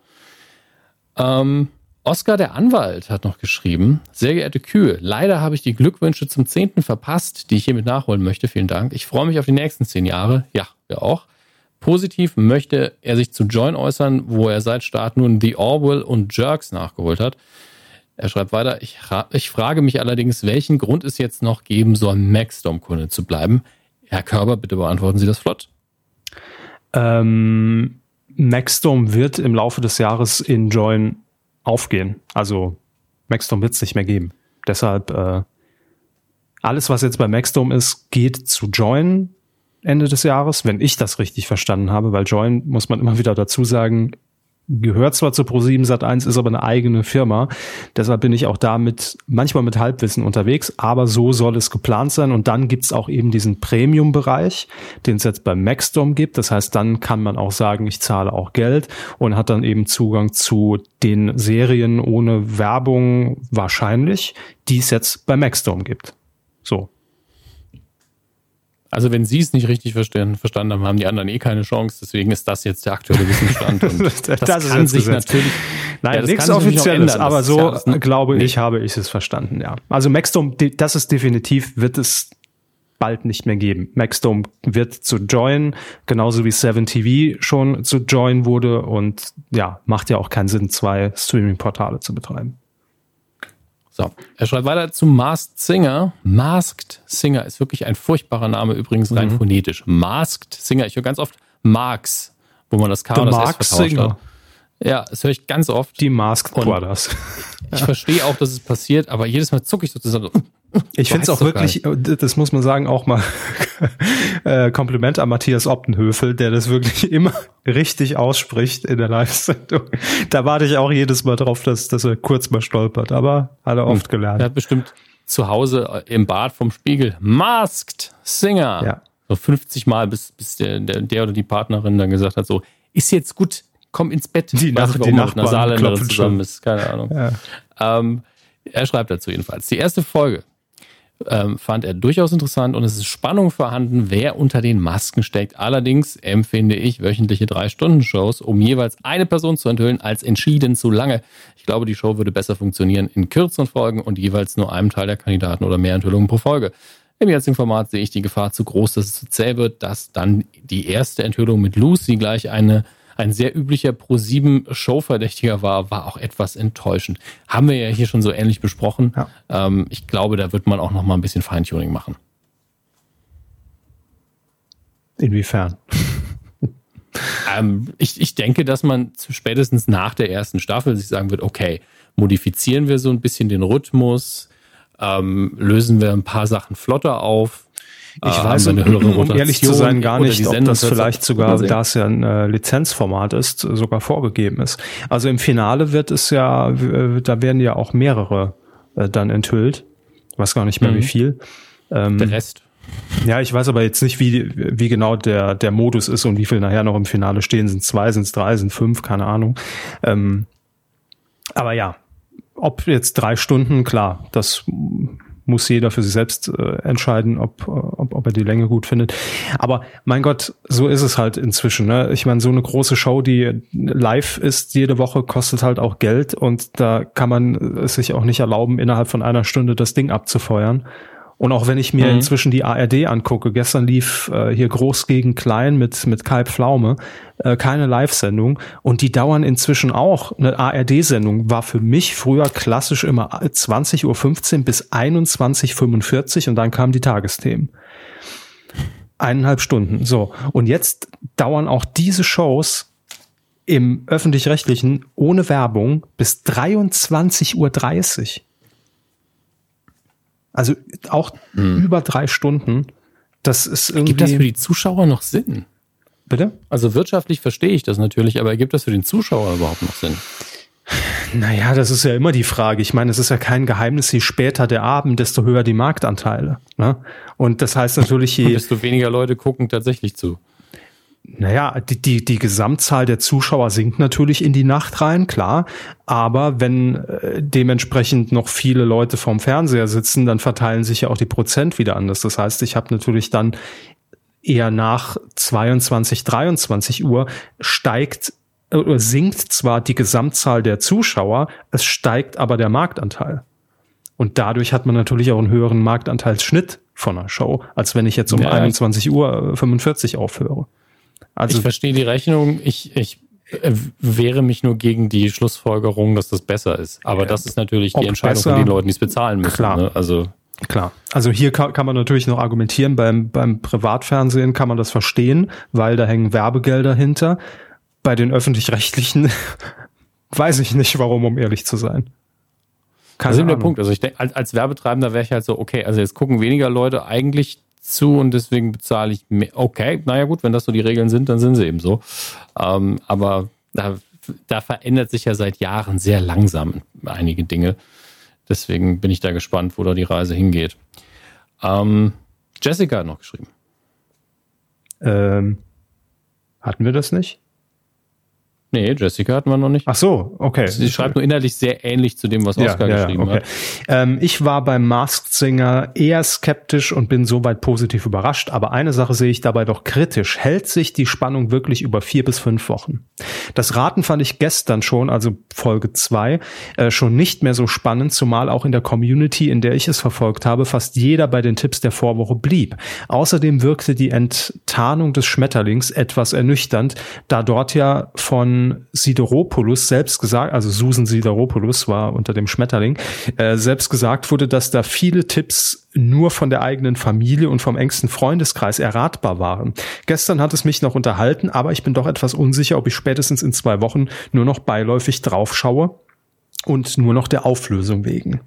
Ähm, Oskar der Anwalt hat noch geschrieben, sehr geehrte Kühe, leider habe ich die Glückwünsche zum zehnten verpasst, die ich hiermit nachholen möchte. Vielen Dank. Ich freue mich auf die nächsten zehn Jahre. Ja, wir auch. Positiv möchte er sich zu Join äußern, wo er seit Start nun The Orwell und Jerks nachgeholt hat. Er schreibt weiter, ich, ich frage mich allerdings, welchen Grund es jetzt noch geben soll, Maxstorm-Kunde zu bleiben. Herr Körber, bitte beantworten Sie das flott. Ähm, Maxstorm wird im Laufe des Jahres in Join aufgehen. Also Maxstorm wird es nicht mehr geben. Deshalb äh, alles, was jetzt bei Maxstorm ist, geht zu Join Ende des Jahres, wenn ich das richtig verstanden habe, weil Join, muss man immer wieder dazu sagen, gehört zwar zu Pro7 Sat1, ist aber eine eigene Firma. Deshalb bin ich auch damit manchmal mit Halbwissen unterwegs, aber so soll es geplant sein. Und dann gibt's auch eben diesen Premium-Bereich, den es jetzt beim Maxdom gibt. Das heißt, dann kann man auch sagen, ich zahle auch Geld und hat dann eben Zugang zu den Serien ohne Werbung wahrscheinlich, die es jetzt bei Maxdom gibt. So. Also wenn Sie es nicht richtig verstanden, verstanden haben, haben die anderen eh keine Chance. Deswegen ist das jetzt der aktuelle Wissensstand. (laughs) Das, das kann sich gesetzt. natürlich. Nein, ja, nichts Offizielles, aber so ja, glaube ich, habe ich es verstanden. Ja, also Maxdome, das ist definitiv, wird es bald nicht mehr geben. Maxdome wird zu Join, genauso wie 7TV schon zu Join wurde und ja, macht ja auch keinen Sinn, zwei Streaming-Portale zu betreiben. So, er schreibt weiter zu Masked Singer. Masked Singer ist wirklich ein furchtbarer Name, übrigens rein mhm. phonetisch. Masked Singer. Ich höre ganz oft Marx, wo man das K und das S vertauscht Singer. hat. Ja, das höre ich ganz oft. Die Masked Brothers. Ich verstehe auch, dass es passiert, aber jedes Mal zucke ich sozusagen so. Ich finde es auch wirklich, geil. das muss man sagen, auch mal (laughs) äh, Kompliment an Matthias Optenhöfel, der das wirklich (laughs) immer richtig ausspricht in der Live-Sendung. Da warte ich auch jedes Mal drauf, dass, dass er kurz mal stolpert, aber hat er oft gelernt. Er hat bestimmt zu Hause im Bad vom Spiegel Masked Singer. Ja. So 50 Mal, bis, bis der, der, der oder die Partnerin dann gesagt hat, so, ist jetzt gut, komm ins Bett. Die, Nach, die Nachbarn Saarländerin zusammen ist, keine Ahnung. Ja. Ähm, er schreibt dazu jedenfalls. Die erste Folge ähm, fand er durchaus interessant und es ist Spannung vorhanden, wer unter den Masken steckt. Allerdings empfinde ich wöchentliche Drei-Stunden-Shows, um jeweils eine Person zu enthüllen, als entschieden zu lange. Ich glaube, die Show würde besser funktionieren in kürzeren Folgen und jeweils nur einem Teil der Kandidaten oder mehr Enthüllungen pro Folge. Im jetzigen Format sehe ich die Gefahr zu groß, dass es zu zäh wird, dass dann die erste Enthüllung mit Lucy gleich eine ein sehr üblicher Pro7-Showverdächtiger war, war auch etwas enttäuschend. Haben wir ja hier schon so ähnlich besprochen. Ja. Ähm, ich glaube, da wird man auch noch mal ein bisschen Feintuning machen. Inwiefern? (laughs) ähm, ich, ich denke, dass man spätestens nach der ersten Staffel sich sagen wird, okay, modifizieren wir so ein bisschen den Rhythmus, ähm, lösen wir ein paar Sachen flotter auf, ich ähm, weiß, um, um ehrlich zu sein, gar nicht, ob das vielleicht sogar, da es ja ein äh, Lizenzformat ist, sogar vorgegeben ist. Also im Finale wird es ja, äh, da werden ja auch mehrere äh, dann enthüllt. Ich weiß gar nicht mehr, mhm. wie viel. Ähm, Der Rest. Ja, ich weiß aber jetzt nicht, wie, wie genau der, der Modus ist und wie viel nachher noch im Finale stehen. Sind zwei, sind es drei, sind fünf, keine Ahnung. Ähm, aber ja, ob jetzt drei Stunden, klar, das muss jeder für sich selbst äh, entscheiden, ob, ob, ob er die Länge gut findet. Aber mein Gott, so ist es halt inzwischen. Ne? Ich meine, so eine große Show, die live ist jede Woche, kostet halt auch Geld und da kann man es sich auch nicht erlauben, innerhalb von einer Stunde das Ding abzufeuern. Und auch wenn ich mir mhm. inzwischen die ARD angucke, gestern lief äh, hier Groß gegen Klein mit, mit Kai Pflaume, äh, keine Live-Sendung. Und die dauern inzwischen auch. Eine ARD-Sendung war für mich früher klassisch immer 20.15 Uhr bis 21.45 Uhr und dann kamen die Tagesthemen. Eineinhalb Stunden. So. Und jetzt dauern auch diese Shows im öffentlich-rechtlichen ohne Werbung bis 23.30 Uhr. Also auch hm. über drei Stunden. Das ist irgendwie. Gibt das für die Zuschauer noch Sinn? Bitte? Also wirtschaftlich verstehe ich das natürlich, aber gibt das für den Zuschauer überhaupt noch Sinn? Naja, das ist ja immer die Frage. Ich meine, es ist ja kein Geheimnis, je später der Abend, desto höher die Marktanteile. Ne? Und das heißt natürlich, je. desto weniger Leute gucken tatsächlich zu. Naja, die, die, die Gesamtzahl der Zuschauer sinkt natürlich in die Nacht rein, klar. Aber wenn äh, dementsprechend noch viele Leute vorm Fernseher sitzen, dann verteilen sich ja auch die Prozent wieder anders. Das heißt, ich habe natürlich dann eher nach 22, 23 Uhr steigt äh, oder sinkt zwar die Gesamtzahl der Zuschauer, es steigt aber der Marktanteil. Und dadurch hat man natürlich auch einen höheren Marktanteilsschnitt von einer Show, als wenn ich jetzt um ja, 21 Uhr 45 aufhöre. Also ich verstehe die Rechnung. Ich, ich äh, wehre mich nur gegen die Schlussfolgerung, dass das besser ist. Aber das ist natürlich die Entscheidung besser, von den Leuten, die es bezahlen müssen. Klar. Ne? Also Klar. Also hier kann, kann man natürlich noch argumentieren, beim, beim Privatfernsehen kann man das verstehen, weil da hängen Werbegelder hinter. Bei den öffentlich-rechtlichen (laughs) weiß ich nicht, warum, um ehrlich zu sein. Keine das ist der Punkt. Also ich denke, als, als Werbetreibender wäre ich halt so, okay, also jetzt gucken weniger Leute eigentlich zu und deswegen bezahle ich mehr. Okay, naja gut, wenn das so die Regeln sind, dann sind sie eben so. Ähm, aber da, da verändert sich ja seit Jahren sehr langsam einige Dinge. Deswegen bin ich da gespannt, wo da die Reise hingeht. Ähm, Jessica hat noch geschrieben. Ähm, hatten wir das nicht? Nee, Jessica hatten wir noch nicht. Ach so, okay. Sie schreibt nur inhaltlich sehr ähnlich zu dem, was Oscar ja, ja, geschrieben okay. hat. Ähm, ich war beim Masked Singer eher skeptisch und bin soweit positiv überrascht, aber eine Sache sehe ich dabei doch kritisch. Hält sich die Spannung wirklich über vier bis fünf Wochen? Das Raten fand ich gestern schon, also Folge zwei, äh, schon nicht mehr so spannend, zumal auch in der Community, in der ich es verfolgt habe, fast jeder bei den Tipps der Vorwoche blieb. Außerdem wirkte die Enttarnung des Schmetterlings etwas ernüchternd, da dort ja von Sideropoulos selbst gesagt, also Susan Sideropoulos war unter dem Schmetterling, äh, selbst gesagt wurde, dass da viele Tipps nur von der eigenen Familie und vom engsten Freundeskreis erratbar waren. Gestern hat es mich noch unterhalten, aber ich bin doch etwas unsicher, ob ich spätestens in zwei Wochen nur noch beiläufig draufschaue und nur noch der Auflösung wegen.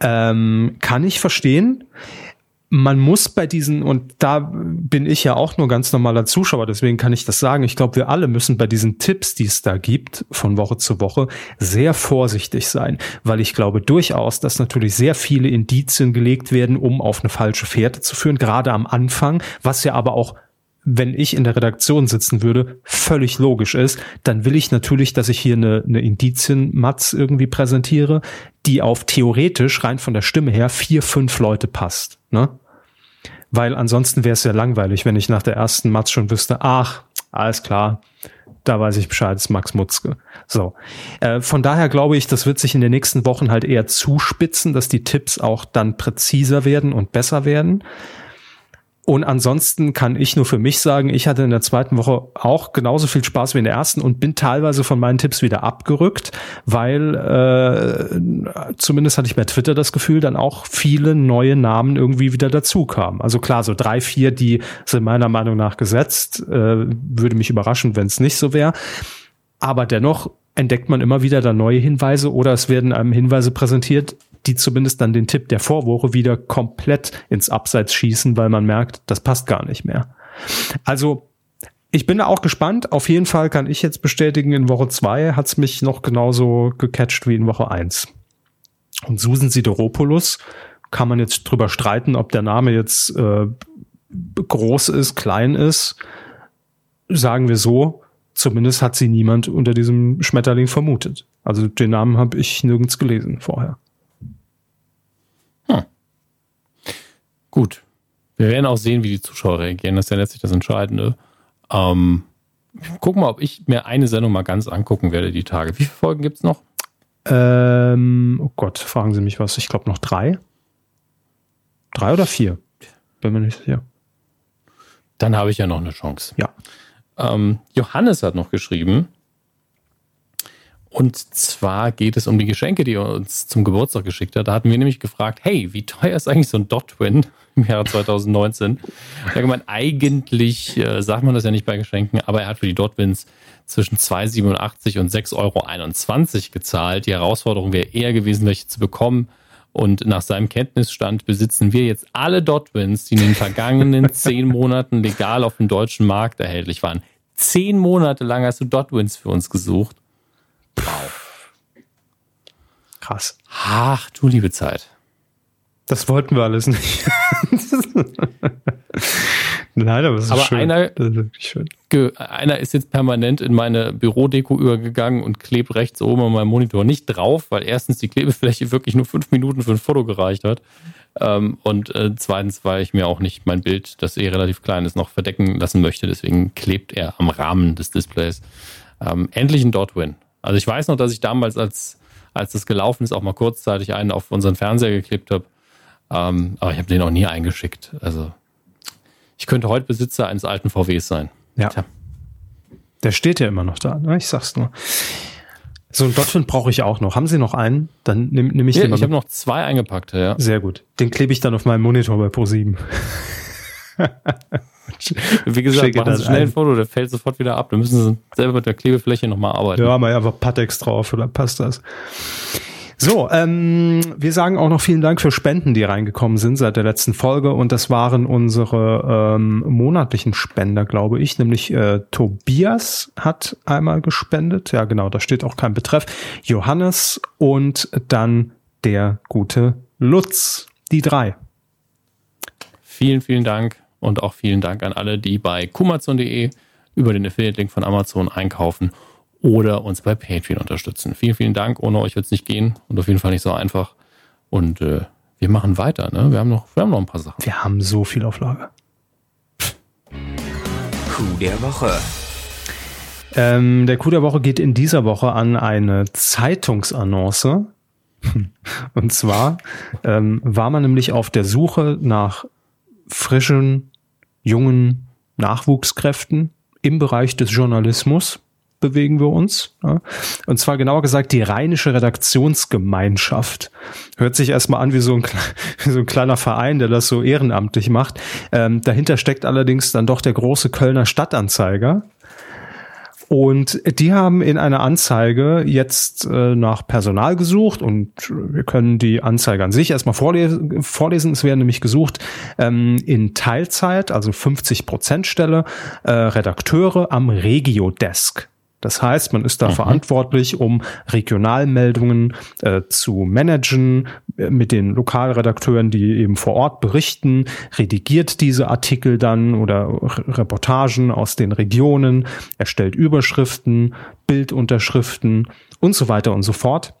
Ähm, kann ich verstehen man muss bei diesen, und da bin ich ja auch nur ganz normaler Zuschauer, deswegen kann ich das sagen, ich glaube, wir alle müssen bei diesen Tipps, die es da gibt, von Woche zu Woche, sehr vorsichtig sein, weil ich glaube durchaus, dass natürlich sehr viele Indizien gelegt werden, um auf eine falsche Fährte zu führen, gerade am Anfang, was ja aber auch wenn ich in der Redaktion sitzen würde, völlig logisch ist, dann will ich natürlich, dass ich hier eine, eine Indizien-Matz irgendwie präsentiere, die auf theoretisch rein von der Stimme her vier, fünf Leute passt. Ne? Weil ansonsten wäre es ja langweilig, wenn ich nach der ersten Matz schon wüsste, ach, alles klar, da weiß ich Bescheid, ist Max Mutzke. So. Äh, von daher glaube ich, das wird sich in den nächsten Wochen halt eher zuspitzen, dass die Tipps auch dann präziser werden und besser werden. Und ansonsten kann ich nur für mich sagen, ich hatte in der zweiten Woche auch genauso viel Spaß wie in der ersten und bin teilweise von meinen Tipps wieder abgerückt, weil äh, zumindest hatte ich bei Twitter das Gefühl, dann auch viele neue Namen irgendwie wieder dazu kamen. Also klar, so drei, vier, die sind meiner Meinung nach gesetzt. Äh, würde mich überraschen, wenn es nicht so wäre. Aber dennoch entdeckt man immer wieder da neue Hinweise oder es werden einem Hinweise präsentiert, die zumindest dann den Tipp der Vorwoche wieder komplett ins Abseits schießen, weil man merkt, das passt gar nicht mehr. Also ich bin da auch gespannt. Auf jeden Fall kann ich jetzt bestätigen, in Woche zwei hat's mich noch genauso gecatcht wie in Woche eins. Und Susan Sideropoulos kann man jetzt drüber streiten, ob der Name jetzt äh, groß ist, klein ist. Sagen wir so, zumindest hat sie niemand unter diesem Schmetterling vermutet. Also den Namen habe ich nirgends gelesen vorher. Gut. Wir werden auch sehen, wie die Zuschauer reagieren. Das ist ja letztlich das Entscheidende. Ähm, guck mal, ob ich mir eine Sendung mal ganz angucken werde, die Tage. Wie viele Folgen gibt es noch? Ähm, oh Gott, fragen Sie mich was. Ich glaube noch drei. Drei oder vier? Bin mir nicht sicher. Dann habe ich ja noch eine Chance. Ja. Ähm, Johannes hat noch geschrieben, und zwar geht es um die Geschenke, die er uns zum Geburtstag geschickt hat. Da hatten wir nämlich gefragt, hey, wie teuer ist eigentlich so ein Dot-Twin im Jahre 2019? Ich habe gemeint, eigentlich äh, sagt man das ja nicht bei Geschenken, aber er hat für die Dot-Twins zwischen 2,87 und 6,21 Euro gezahlt. Die Herausforderung wäre eher gewesen, welche zu bekommen. Und nach seinem Kenntnisstand besitzen wir jetzt alle Dot-Twins, die in den vergangenen (laughs) zehn Monaten legal auf dem deutschen Markt erhältlich waren. Zehn Monate lang hast du Dot-Twins für uns gesucht. Wow. Krass. Ach, du liebe Zeit. Das wollten wir alles nicht. (laughs) Nein, aber es ist aber schön. Einer, das ist wirklich schön. Einer ist jetzt permanent in meine Bürodeko übergegangen und klebt rechts oben an meinem Monitor nicht drauf, weil erstens die Klebefläche wirklich nur fünf Minuten für ein Foto gereicht hat. Ähm, und äh, zweitens, weil ich mir auch nicht mein Bild, das eh relativ klein ist, noch verdecken lassen möchte. Deswegen klebt er am Rahmen des Displays. Ähm, endlich ein Dot-Win. Also ich weiß noch, dass ich damals, als, als das gelaufen ist, auch mal kurzzeitig einen auf unseren Fernseher geklebt habe. Ähm, aber ich habe den auch nie eingeschickt. Also ich könnte heute Besitzer eines alten VWs sein. Ja. Tja. Der steht ja immer noch da, ne? ich sag's nur. So ein Dotfin brauche ich auch noch. Haben Sie noch einen? Dann nehme nehm ich ja, den. Ich habe noch zwei eingepackte, ja. Sehr gut. Den klebe ich dann auf meinem Monitor bei Pro7. (laughs) Wie gesagt, machen Sie schnell ein Foto, der fällt sofort wieder ab. Da müssen Sie selber mit der Klebefläche nochmal arbeiten. Ja, mal einfach Patex drauf, oder passt das? So, ähm, wir sagen auch noch vielen Dank für Spenden, die reingekommen sind seit der letzten Folge. Und das waren unsere ähm, monatlichen Spender, glaube ich. Nämlich äh, Tobias hat einmal gespendet. Ja, genau, da steht auch kein Betreff. Johannes und dann der gute Lutz. Die drei. Vielen, vielen Dank und auch vielen Dank an alle, die bei kumazon.de über den Affiliate-Link von Amazon einkaufen oder uns bei Patreon unterstützen. Vielen, vielen Dank. Ohne euch wird es nicht gehen und auf jeden Fall nicht so einfach. Und äh, wir machen weiter. Ne? Wir, haben noch, wir haben noch ein paar Sachen. Wir haben so viel auf Lager. Coup der Woche. Ähm, der Coup der Woche geht in dieser Woche an eine Zeitungsannonce. (laughs) Und zwar ähm, war man nämlich auf der Suche nach frischen, jungen Nachwuchskräften im Bereich des Journalismus bewegen wir uns. Ja. Und zwar genauer gesagt die Rheinische Redaktionsgemeinschaft. Hört sich erstmal an wie so ein, (laughs) wie so ein kleiner Verein, der das so ehrenamtlich macht. Ähm, dahinter steckt allerdings dann doch der große Kölner Stadtanzeiger. Und die haben in einer Anzeige jetzt äh, nach Personal gesucht und wir können die Anzeige an sich erstmal vorlesen. vorlesen. Es werden nämlich gesucht ähm, in Teilzeit, also 50 Prozent Stelle, äh, Redakteure am Regio-Desk. Das heißt, man ist da mhm. verantwortlich, um Regionalmeldungen äh, zu managen, äh, mit den Lokalredakteuren, die eben vor Ort berichten, redigiert diese Artikel dann oder Reportagen aus den Regionen, erstellt Überschriften, Bildunterschriften und so weiter und so fort.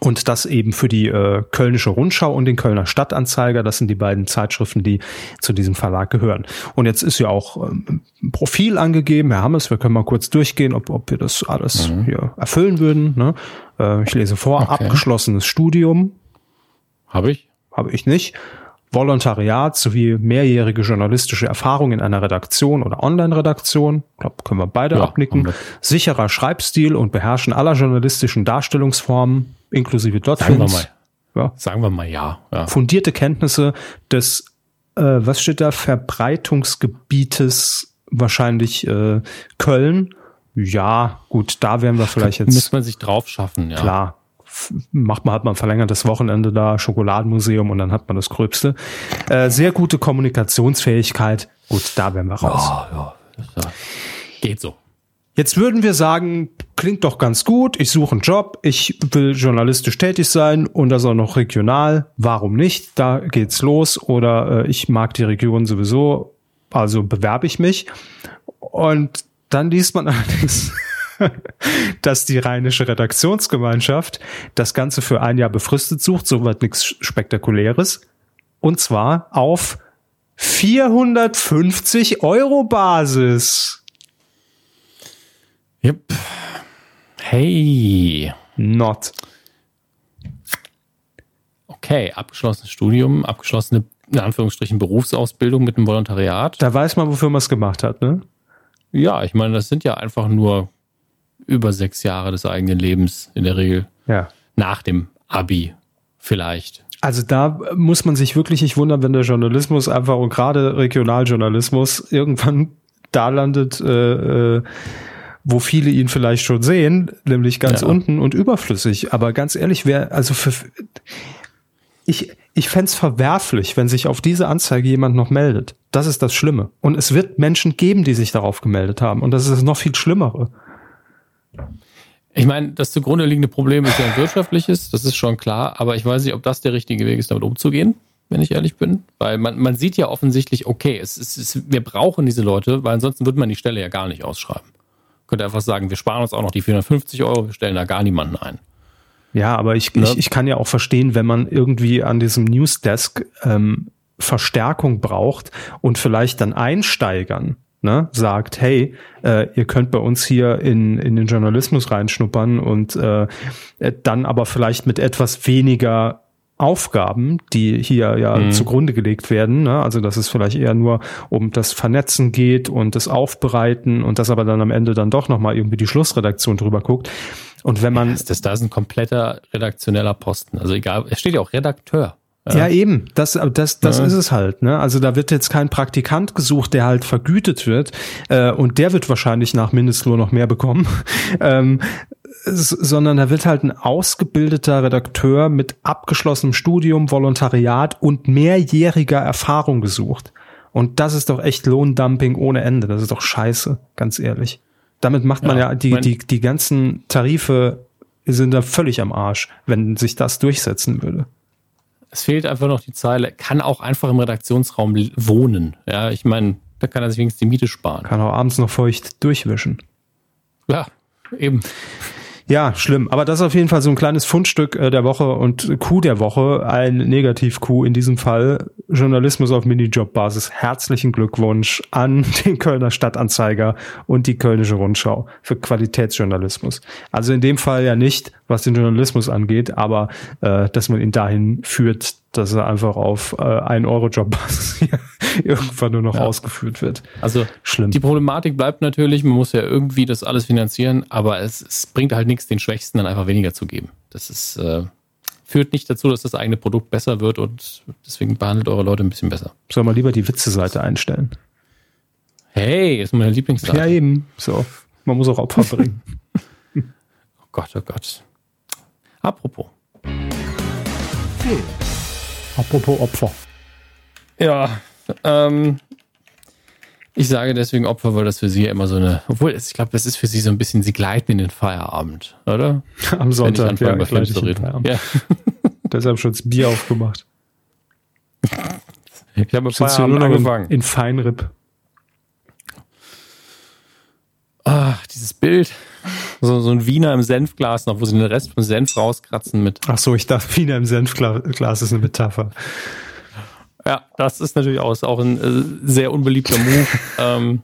Und das eben für die äh, Kölnische Rundschau und den Kölner Stadtanzeiger. Das sind die beiden Zeitschriften, die zu diesem Verlag gehören. Und jetzt ist ja auch ähm, ein Profil angegeben. Herr Hammes, wir können mal kurz durchgehen, ob, ob wir das alles mhm. hier erfüllen würden. Ne? Äh, ich lese vor, okay. abgeschlossenes Studium. Habe ich? Habe ich nicht. Volontariat sowie mehrjährige journalistische Erfahrung in einer Redaktion oder Online-Redaktion. Ich glaube, können wir beide ja, abnicken. Sicherer Schreibstil und Beherrschen aller journalistischen Darstellungsformen inklusive Dotfins. Sagen wir mal. Ja. Sagen wir mal ja. ja. Fundierte Kenntnisse des, äh, was steht da, Verbreitungsgebietes wahrscheinlich äh, Köln. Ja, gut, da wären wir vielleicht jetzt. Müsste man sich drauf schaffen, ja. Klar. Macht man halt mal ein verlängertes Wochenende da, Schokoladenmuseum und dann hat man das Gröbste. Äh, sehr gute Kommunikationsfähigkeit. Gut, da wären wir raus. Ja, ja. Geht so. Jetzt würden wir sagen, klingt doch ganz gut, ich suche einen Job, ich will journalistisch tätig sein und das auch noch regional. Warum nicht? Da geht's los. Oder äh, ich mag die Region sowieso, also bewerbe ich mich. Und dann liest man (laughs) allerdings, dass die Rheinische Redaktionsgemeinschaft das Ganze für ein Jahr befristet sucht, soweit nichts Spektakuläres. Und zwar auf 450 Euro Basis. Yep. Hey. Not. Okay, abgeschlossenes Studium, abgeschlossene, in Anführungsstrichen, Berufsausbildung mit einem Volontariat. Da weiß man, wofür man es gemacht hat, ne? Ja, ich meine, das sind ja einfach nur über sechs Jahre des eigenen Lebens in der Regel. Ja. Nach dem Abi vielleicht. Also da muss man sich wirklich nicht wundern, wenn der Journalismus einfach und gerade Regionaljournalismus irgendwann (laughs) da landet, äh, äh, wo viele ihn vielleicht schon sehen, nämlich ganz ja. unten und überflüssig. Aber ganz ehrlich, wer, also für, ich, ich fände verwerflich, wenn sich auf diese Anzeige jemand noch meldet. Das ist das Schlimme. Und es wird Menschen geben, die sich darauf gemeldet haben. Und das ist das noch viel Schlimmere. Ich meine, das zugrunde liegende Problem ist ja ein wirtschaftliches, das ist schon klar, aber ich weiß nicht, ob das der richtige Weg ist, damit umzugehen, wenn ich ehrlich bin. Weil man, man sieht ja offensichtlich, okay, es, es, es, wir brauchen diese Leute, weil ansonsten würde man die Stelle ja gar nicht ausschreiben. Könnte einfach sagen, wir sparen uns auch noch die 450 Euro, wir stellen da gar niemanden ein. Ja, aber ich, ne? ich, ich kann ja auch verstehen, wenn man irgendwie an diesem Newsdesk ähm, Verstärkung braucht und vielleicht dann einsteigern, ne, sagt, hey, äh, ihr könnt bei uns hier in, in den Journalismus reinschnuppern und äh, dann aber vielleicht mit etwas weniger Aufgaben, die hier ja mhm. zugrunde gelegt werden. Ne? Also dass es vielleicht eher nur um das Vernetzen geht und das Aufbereiten und dass aber dann am Ende dann doch nochmal irgendwie die Schlussredaktion drüber guckt. Und wenn man. Ja, das, das ist ein kompletter redaktioneller Posten. Also egal, es steht ja auch Redakteur. Ja, ja eben. Das, das, das ja. ist es halt. Ne? Also da wird jetzt kein Praktikant gesucht, der halt vergütet wird. Äh, und der wird wahrscheinlich nach Mindestlohn noch mehr bekommen. (laughs) ähm, sondern da wird halt ein ausgebildeter Redakteur mit abgeschlossenem Studium, Volontariat und mehrjähriger Erfahrung gesucht. Und das ist doch echt Lohndumping ohne Ende. Das ist doch scheiße, ganz ehrlich. Damit macht man ja, ja die, die, die ganzen Tarife sind da völlig am Arsch, wenn sich das durchsetzen würde. Es fehlt einfach noch die Zeile, kann auch einfach im Redaktionsraum wohnen. Ja, ich meine, da kann er sich wenigstens die Miete sparen. Kann auch abends noch feucht durchwischen. Ja, eben. Ja, schlimm. Aber das ist auf jeden Fall so ein kleines Fundstück äh, der Woche und Coup der Woche, ein Negativ-Coup in diesem Fall. Journalismus auf Minijob-Basis. Herzlichen Glückwunsch an (laughs) den Kölner Stadtanzeiger und die Kölnische Rundschau für Qualitätsjournalismus. Also in dem Fall ja nicht, was den Journalismus angeht, aber äh, dass man ihn dahin führt, dass er einfach auf äh, 1 Euro Jobbasis (laughs) irgendwann nur noch ja. ausgeführt wird. Also schlimm. Die Problematik bleibt natürlich, man muss ja irgendwie das alles finanzieren, aber es, es bringt halt nichts, den Schwächsten dann einfach weniger zu geben. Das ist äh, führt nicht dazu, dass das eigene Produkt besser wird und deswegen behandelt eure Leute ein bisschen besser. Soll man lieber die Witze-Seite einstellen? Hey, ist meine Lieblingsseite. Ja, eben. So. Man muss auch Opfer (laughs) bringen. oh Gott, oh Gott. Apropos. Film. Apropos Opfer. Ja, ähm, ich sage deswegen Opfer, weil das für sie ja immer so eine, obwohl ich glaube, das ist für sie so ein bisschen, sie gleiten in den Feierabend, oder? (laughs) Am Sonntag, Wenn ich ja, Film zu reden. Ja. (laughs) (laughs) Deshalb schon das Bier aufgemacht. Ich habe Feierabend angefangen. In, in Feinripp. Ach, dieses Bild. So, so ein Wiener im Senfglas noch, wo sie den Rest vom Senf rauskratzen mit. Ach so, ich dachte, Wiener im Senfglas ist eine Metapher. Ja, das ist natürlich auch, auch ein äh, sehr unbeliebter Move. (laughs) ähm,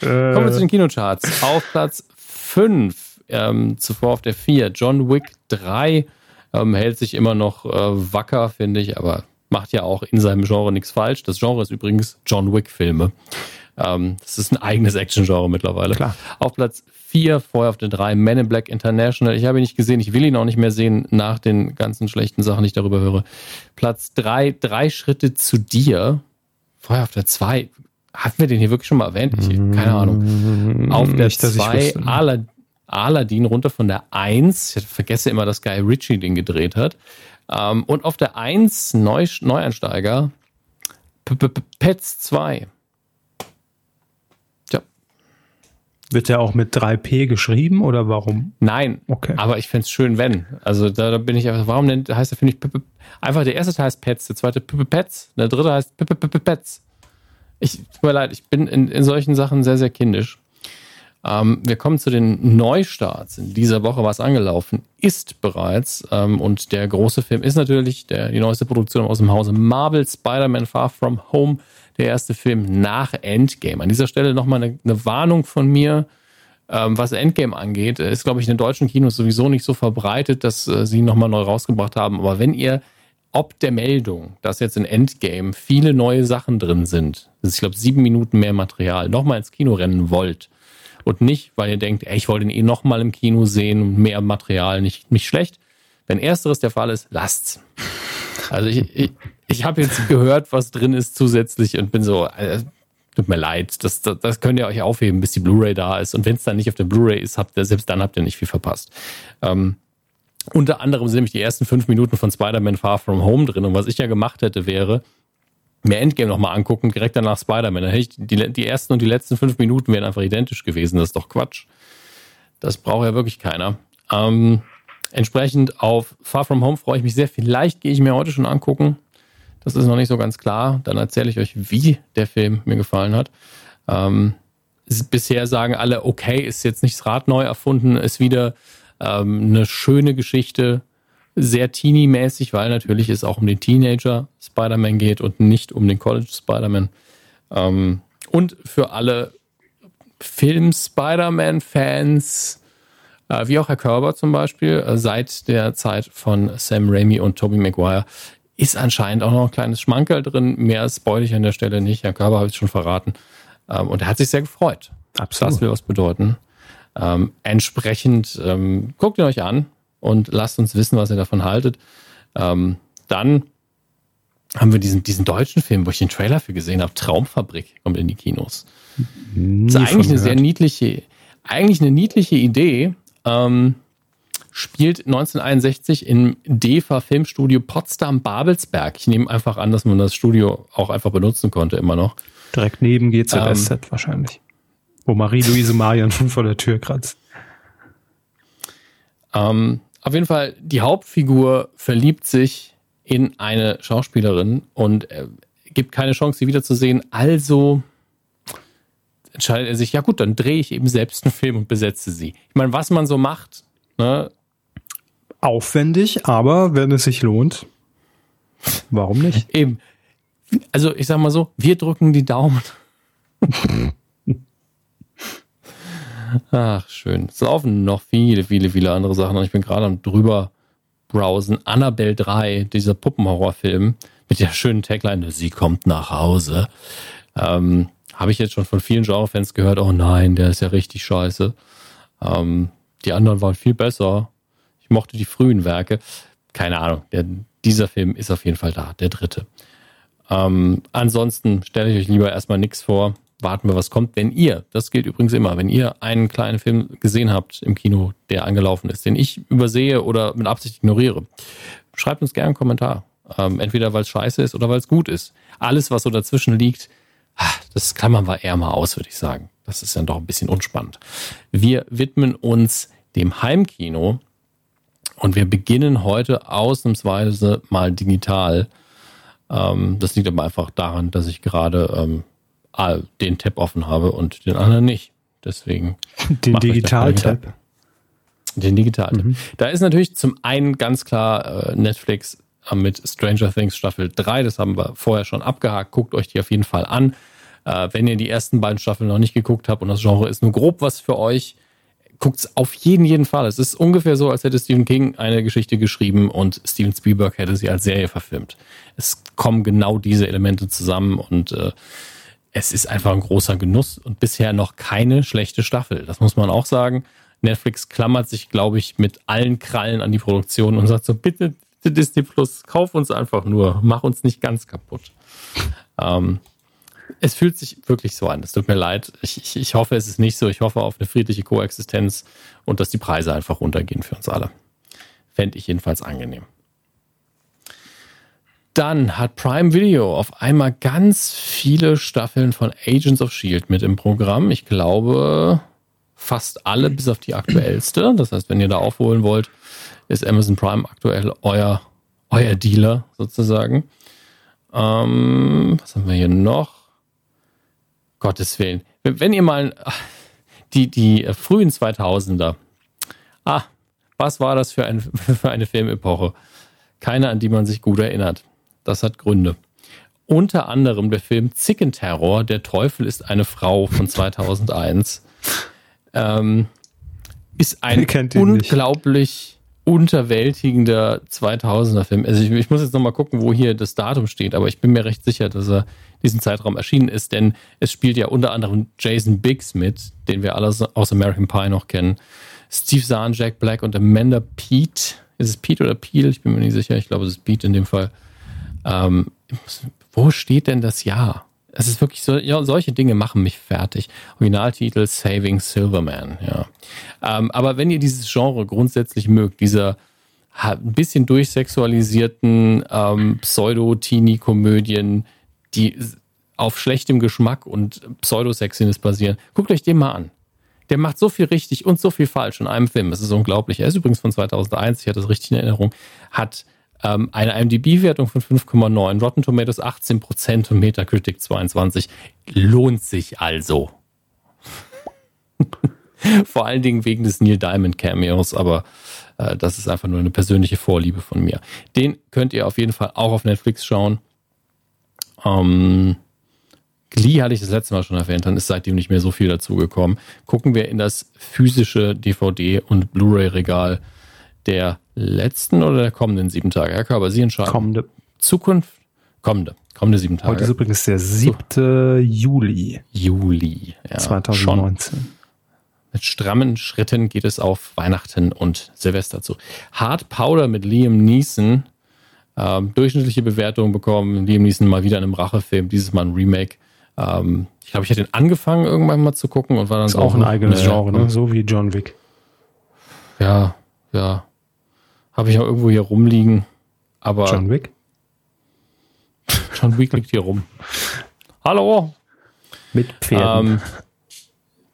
kommen wir zu den Kinocharts. Auf Platz 5, ähm, zuvor auf der 4, John Wick 3 ähm, hält sich immer noch äh, wacker, finde ich, aber macht ja auch in seinem Genre nichts falsch. Das Genre ist übrigens John Wick-Filme. Ähm, das ist ein eigenes Action-Genre mittlerweile. Klar. Auf Platz 4, vorher auf der 3, Men in Black International. Ich habe ihn nicht gesehen, ich will ihn auch nicht mehr sehen nach den ganzen schlechten Sachen, die ich darüber höre. Platz 3, drei Schritte zu dir. Vorher auf der 2, hatten wir den hier wirklich schon mal erwähnt? Ich, keine Ahnung. Auf der 2, Aladdin runter von der 1. Ich vergesse immer, dass Guy Ritchie den gedreht hat. Ähm, und auf der 1, Neueinsteiger, Pets 2. Wird der auch mit 3P geschrieben oder warum? Nein, okay. aber ich fände es schön, wenn. Also da, da, bin ich einfach, warum nennt, heißt der, finde ich, einfach der erste Teil heißt Pets, der zweite Pets, der dritte heißt Pets. Ich, tut mir leid, ich bin in, in solchen Sachen sehr, sehr kindisch. Ähm, wir kommen zu den Neustarts. In dieser Woche was angelaufen ist bereits. Ähm, und der große Film ist natürlich der, die neueste Produktion aus dem Hause Marvel, Spider-Man Far From Home der erste Film nach Endgame. An dieser Stelle nochmal eine, eine Warnung von mir, ähm, was Endgame angeht. Ist, glaube ich, in den deutschen Kinos sowieso nicht so verbreitet, dass äh, sie nochmal neu rausgebracht haben. Aber wenn ihr ob der Meldung, dass jetzt in Endgame viele neue Sachen drin sind, ich glaube sieben Minuten mehr Material, nochmal ins Kino rennen wollt und nicht, weil ihr denkt, ey, ich wollte ihn eh nochmal im Kino sehen und mehr Material, nicht, nicht schlecht. Wenn ersteres der Fall ist, lasst's. Also ich, ich, ich habe jetzt gehört, was drin ist zusätzlich und bin so, äh, tut mir leid, das, das, das könnt ihr euch aufheben, bis die Blu-ray da ist. Und wenn es dann nicht auf der Blu-ray ist, habt ihr, selbst dann habt ihr nicht viel verpasst. Ähm, unter anderem sind nämlich die ersten fünf Minuten von Spider-Man Far From Home drin. Und was ich ja gemacht hätte, wäre, mir Endgame nochmal angucken, direkt danach Spider-Man. Dann hätte ich die, die ersten und die letzten fünf Minuten wären einfach identisch gewesen. Das ist doch Quatsch. Das braucht ja wirklich keiner. Ähm, entsprechend auf Far From Home freue ich mich sehr. Vielleicht gehe ich mir heute schon angucken. Das ist noch nicht so ganz klar. Dann erzähle ich euch, wie der Film mir gefallen hat. Ähm, bisher sagen alle, okay, ist jetzt nicht das Rad neu erfunden, ist wieder ähm, eine schöne Geschichte, sehr teeny-mäßig, weil natürlich es auch um den Teenager Spider-Man geht und nicht um den College Spider-Man. Ähm, und für alle Film-Spider-Man-Fans wie auch Herr Körber zum Beispiel, äh, seit der Zeit von Sam Raimi und Tobey Maguire ist anscheinend auch noch ein kleines Schmankerl drin. Mehr spoil ich an der Stelle nicht. Herr Körber habe ich schon verraten. Ähm, und er hat sich sehr gefreut. Absolut. Das will was bedeuten. Ähm, entsprechend ähm, guckt ihn euch an und lasst uns wissen, was ihr davon haltet. Dann haben wir diesen, diesen deutschen Film, wo ich den Trailer für gesehen habe, Traumfabrik, kommt in die Kinos. Nie das ist eigentlich eine sehr niedliche, eigentlich eine niedliche Idee. Ähm, spielt 1961 im DEFA Filmstudio Potsdam-Babelsberg. Ich nehme einfach an, dass man das Studio auch einfach benutzen konnte, immer noch. Direkt neben GZSZ ähm, wahrscheinlich. Wo Marie-Louise Marion schon (laughs) vor der Tür kratzt. Ähm, auf jeden Fall, die Hauptfigur verliebt sich in eine Schauspielerin und äh, gibt keine Chance, sie wiederzusehen. Also entscheidet er sich, ja gut, dann drehe ich eben selbst einen Film und besetze sie. Ich meine, was man so macht, ne? Aufwendig, aber wenn es sich lohnt, warum nicht? Eben. Also ich sag mal so, wir drücken die Daumen. Ach, schön. Es laufen noch viele, viele, viele andere Sachen. Und ich bin gerade am drüber browsen. Annabelle 3, dieser Puppenhorrorfilm mit der schönen Tagline, sie kommt nach Hause. Ähm, Habe ich jetzt schon von vielen Genrefans gehört, oh nein, der ist ja richtig scheiße. Ähm, die anderen waren viel besser. Ich mochte die frühen Werke. Keine Ahnung, der, dieser Film ist auf jeden Fall da, der dritte. Ähm, ansonsten stelle ich euch lieber erstmal nichts vor warten wir, was kommt. Wenn ihr, das gilt übrigens immer, wenn ihr einen kleinen Film gesehen habt im Kino, der angelaufen ist, den ich übersehe oder mit Absicht ignoriere, schreibt uns gerne einen Kommentar. Ähm, entweder weil es scheiße ist oder weil es gut ist. Alles, was so dazwischen liegt, das klammern wir eher mal aus, würde ich sagen. Das ist dann doch ein bisschen unspannend. Wir widmen uns dem Heimkino und wir beginnen heute ausnahmsweise mal digital. Ähm, das liegt aber einfach daran, dass ich gerade ähm, den Tab offen habe und den anderen nicht. Deswegen. (laughs) Den Digital-Tab. Den Digital-Tab. Mhm. Da ist natürlich zum einen ganz klar äh, Netflix mit Stranger Things Staffel 3. Das haben wir vorher schon abgehakt. Guckt euch die auf jeden Fall an. Äh, wenn ihr die ersten beiden Staffeln noch nicht geguckt habt und das Genre ist nur grob was für euch, guckt es auf jeden, jeden Fall. Es ist ungefähr so, als hätte Stephen King eine Geschichte geschrieben und Steven Spielberg hätte sie als Serie verfilmt. Es kommen genau diese Elemente zusammen und äh, es ist einfach ein großer Genuss und bisher noch keine schlechte Staffel. Das muss man auch sagen. Netflix klammert sich, glaube ich, mit allen Krallen an die Produktion und sagt so, bitte, bitte Disney Plus, kauf uns einfach nur, mach uns nicht ganz kaputt. Ähm, es fühlt sich wirklich so an. Es tut mir leid. Ich, ich, ich hoffe, es ist nicht so. Ich hoffe auf eine friedliche Koexistenz und dass die Preise einfach runtergehen für uns alle. Fände ich jedenfalls angenehm. Dann hat Prime Video auf einmal ganz viele Staffeln von Agents of Shield mit im Programm. Ich glaube fast alle bis auf die aktuellste. Das heißt, wenn ihr da aufholen wollt, ist Amazon Prime aktuell euer, euer Dealer sozusagen. Ähm, was haben wir hier noch? Gottes Willen. Wenn ihr mal (laughs) die, die frühen 2000er, ah, was war das für, ein, (laughs) für eine Filmepoche? Keine, an die man sich gut erinnert. Das hat Gründe. Unter anderem der Film Zickenterror, Der Teufel ist eine Frau von 2001. (laughs) ähm, ist ein unglaublich unterwältigender 2000er Film. Also ich, ich muss jetzt nochmal gucken, wo hier das Datum steht, aber ich bin mir recht sicher, dass er diesen Zeitraum erschienen ist, denn es spielt ja unter anderem Jason Biggs mit, den wir alle aus American Pie noch kennen. Steve Zahn, Jack Black und Amanda Pete. Ist es Pete oder Peel? Ich bin mir nicht sicher. Ich glaube, es ist Pete in dem Fall. Ähm, wo steht denn das Jahr? Es ist wirklich so, ja, solche Dinge machen mich fertig. Originaltitel Saving Silverman, ja. Ähm, aber wenn ihr dieses Genre grundsätzlich mögt, dieser ein bisschen durchsexualisierten ähm, Pseudo-Teenie-Komödien, die auf schlechtem Geschmack und Pseudosexiness basieren, guckt euch den mal an. Der macht so viel richtig und so viel falsch in einem Film. Es ist unglaublich. Er ist übrigens von 2001, ich hatte das richtig in Erinnerung, hat ähm, eine IMDb-Wertung von 5,9, Rotten Tomatoes 18% und Metacritic 22. Lohnt sich also. (laughs) Vor allen Dingen wegen des Neil Diamond Cameos, aber äh, das ist einfach nur eine persönliche Vorliebe von mir. Den könnt ihr auf jeden Fall auch auf Netflix schauen. Ähm, Glee hatte ich das letzte Mal schon erwähnt, dann ist seitdem nicht mehr so viel dazugekommen. Gucken wir in das physische DVD- und Blu-ray-Regal der letzten oder der kommenden sieben Tage. Herr Körber, Sie entscheiden. Kommende. Zukunft, kommende, kommende sieben Tage. Heute ist übrigens der 7. Juli Juli. Ja, 2019. Schon. Mit strammen Schritten geht es auf Weihnachten und Silvester zu. Hard Powder mit Liam Neeson. Ähm, durchschnittliche Bewertung bekommen. Liam Neeson mal wieder in einem Rachefilm, dieses Mal ein Remake. Ähm, ich glaube, ich hätte den angefangen irgendwann mal zu gucken und war dann ist auch ein eigenes ne, Genre, ne? so wie John Wick. Ja, ja. Habe ich auch irgendwo hier rumliegen. Aber John Wick? (laughs) John Wick liegt hier rum. Hallo. Mit Pferden. Ähm,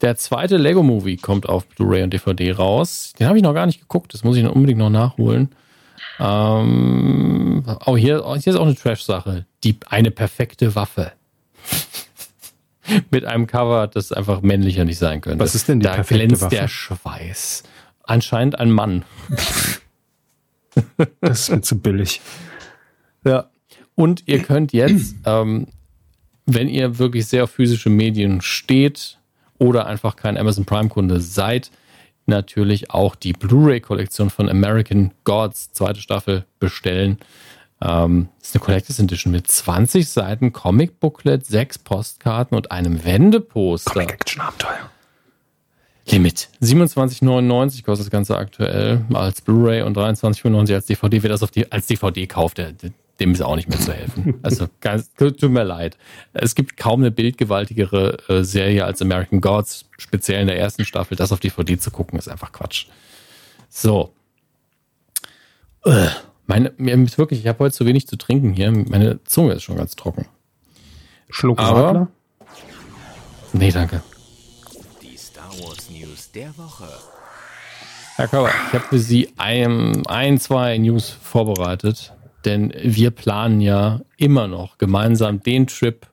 der zweite Lego Movie kommt auf Blu-ray und DVD raus. Den habe ich noch gar nicht geguckt. Das muss ich unbedingt noch nachholen. Ähm, oh, hier, hier ist auch eine Trash-Sache. Die eine perfekte Waffe. (laughs) Mit einem Cover, das einfach männlicher nicht sein könnte. Was ist denn die da perfekte glänzt Waffe? der Schweiß. Anscheinend ein Mann. (laughs) das ist mir zu billig. Ja. Und ihr könnt jetzt, ähm, wenn ihr wirklich sehr auf physische Medien steht oder einfach kein Amazon Prime-Kunde seid, natürlich auch die Blu-ray-Kollektion von American Gods, zweite Staffel, bestellen. Ähm, das ist eine Collectors Edition mit 20 Seiten Comic-Booklet, sechs Postkarten und einem Wendeposter. Comic-Action-Abenteuer. Limit. 27,99 kostet das Ganze aktuell als Blu-ray und 23,95 als DVD. Wer das auf die, als DVD kauft, der, dem ist auch nicht mehr zu helfen. (laughs) Also ganz, tut mir leid. Es gibt kaum eine bildgewaltigere äh, Serie als American Gods, speziell in der ersten Staffel. Das auf DVD zu gucken, ist einfach Quatsch. So. Äh, meine, mir ist wirklich, ich habe heute zu wenig zu trinken hier. Meine Zunge ist schon ganz trocken. Schluck Aber, Radler? Nee, danke. News der Woche. Herr Körber, ich habe für Sie ein, ein, zwei News vorbereitet, denn wir planen ja immer noch gemeinsam den Trip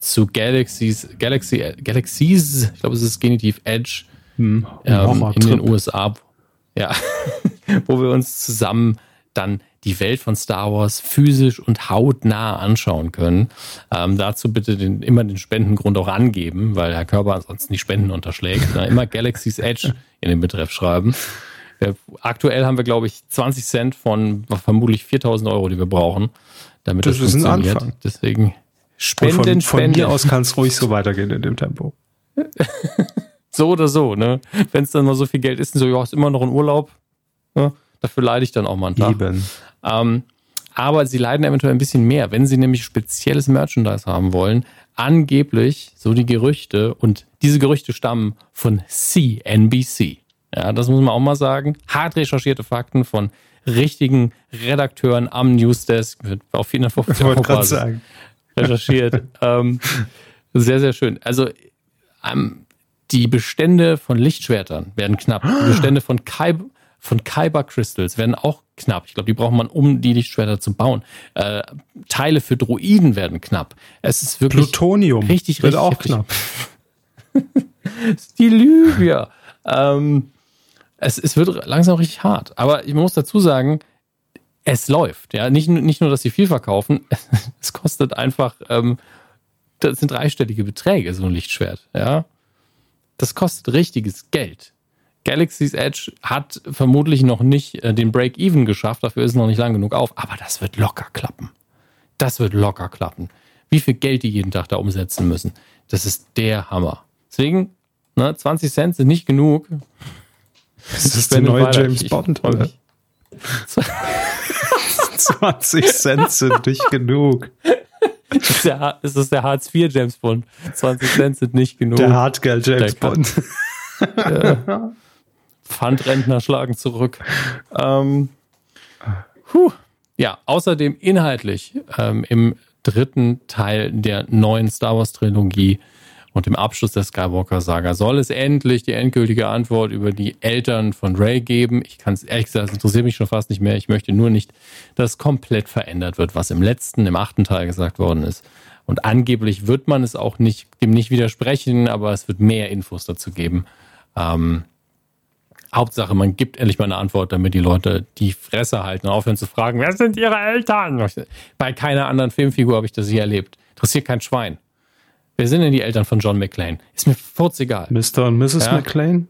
zu Galaxies, Galaxy, Galaxies, ich glaube, es ist Genitiv Edge, Hm, ähm, in den USA, ja, (laughs) wo wir uns zusammen dann die Welt von Star Wars physisch und hautnah anschauen können. Ähm, dazu bitte den, immer den Spendengrund auch angeben, weil Herr Körper ansonsten die Spenden unterschlägt. Immer Galaxy's Edge in den Betreff schreiben. Äh, aktuell haben wir, glaube ich, 20 Cent von vermutlich 4000 Euro, die wir brauchen, damit das, Das ist ein. Anfang. Deswegen Und Spenden, von, von Spenden. mir aus kann es ruhig so weitergehen in dem Tempo. (laughs) So oder so, ne? Wenn es dann mal so viel Geld ist, und so, ja, ist immer noch ein Urlaub. Ne? Dafür leide ich dann auch mal einen Tag. Eben. Ähm, aber sie leiden eventuell ein bisschen mehr, wenn sie nämlich spezielles Merchandise haben wollen. Angeblich, so die Gerüchte, und diese Gerüchte stammen von CNBC. Ja, das muss man auch mal sagen. Hart recherchierte Fakten von richtigen Redakteuren am Newsdesk wird auf 450 Ich wollte Euro Basis (laughs) sagen. recherchiert. ähm, sehr, sehr schön. Also ähm, die Bestände von Lichtschwertern werden knapp. Die Bestände von, Kyber, von Kyber Crystals werden auch knapp. Ich glaube, die braucht man, um die Lichtschwerter zu bauen. Äh, Teile für Droiden werden knapp. Es ist wirklich Plutonium richtig, wird richtig auch heftig. knapp. (laughs) die Libyer. Ähm, es, es wird langsam richtig hart. Aber ich muss dazu sagen, es läuft. Ja, nicht, nicht nur, dass sie viel verkaufen, (laughs) es kostet einfach, ähm, das sind dreistellige Beträge, so ein Lichtschwert. Ja, das kostet richtiges Geld. Galaxy's Edge hat vermutlich noch nicht äh, den Break-Even geschafft, dafür ist es noch nicht lang genug auf, aber das wird locker klappen. Das wird locker klappen. Wie viel Geld die jeden Tag da umsetzen müssen, das ist der Hammer. Deswegen, ne, 20 Cent sind nicht genug. Das ist der Spendet neue weiter. James Ich Bond. oder? mich. 20 Cent sind nicht genug. Das ist der, das ist der Hartz IV James Bond. 20 Cent sind nicht genug. Der Hartgeld James Der Bond. (laughs) Pfandrentner schlagen zurück. Ähm, puh. Ja, außerdem inhaltlich ähm, im dritten Teil der neuen Star Wars Trilogie und im Abschluss der Skywalker Saga soll es endlich die endgültige Antwort über die Eltern von Rey geben. Ich kann es ehrlich gesagt, es interessiert mich schon fast nicht mehr. Ich möchte nur nicht, dass komplett verändert wird, was im letzten, im achten Teil gesagt worden ist. Und angeblich wird man es auch nicht, dem nicht widersprechen, aber es wird mehr Infos dazu geben. Ähm, Hauptsache, man gibt endlich mal eine Antwort, damit die Leute die Fresse halten und aufhören zu fragen, wer sind ihre Eltern? Bei keiner anderen Filmfigur habe ich das je erlebt. Interessiert kein Schwein. Wer sind denn die Eltern von John McClane? Ist mir furzegal. Mr. und Mrs. Ja. McLean?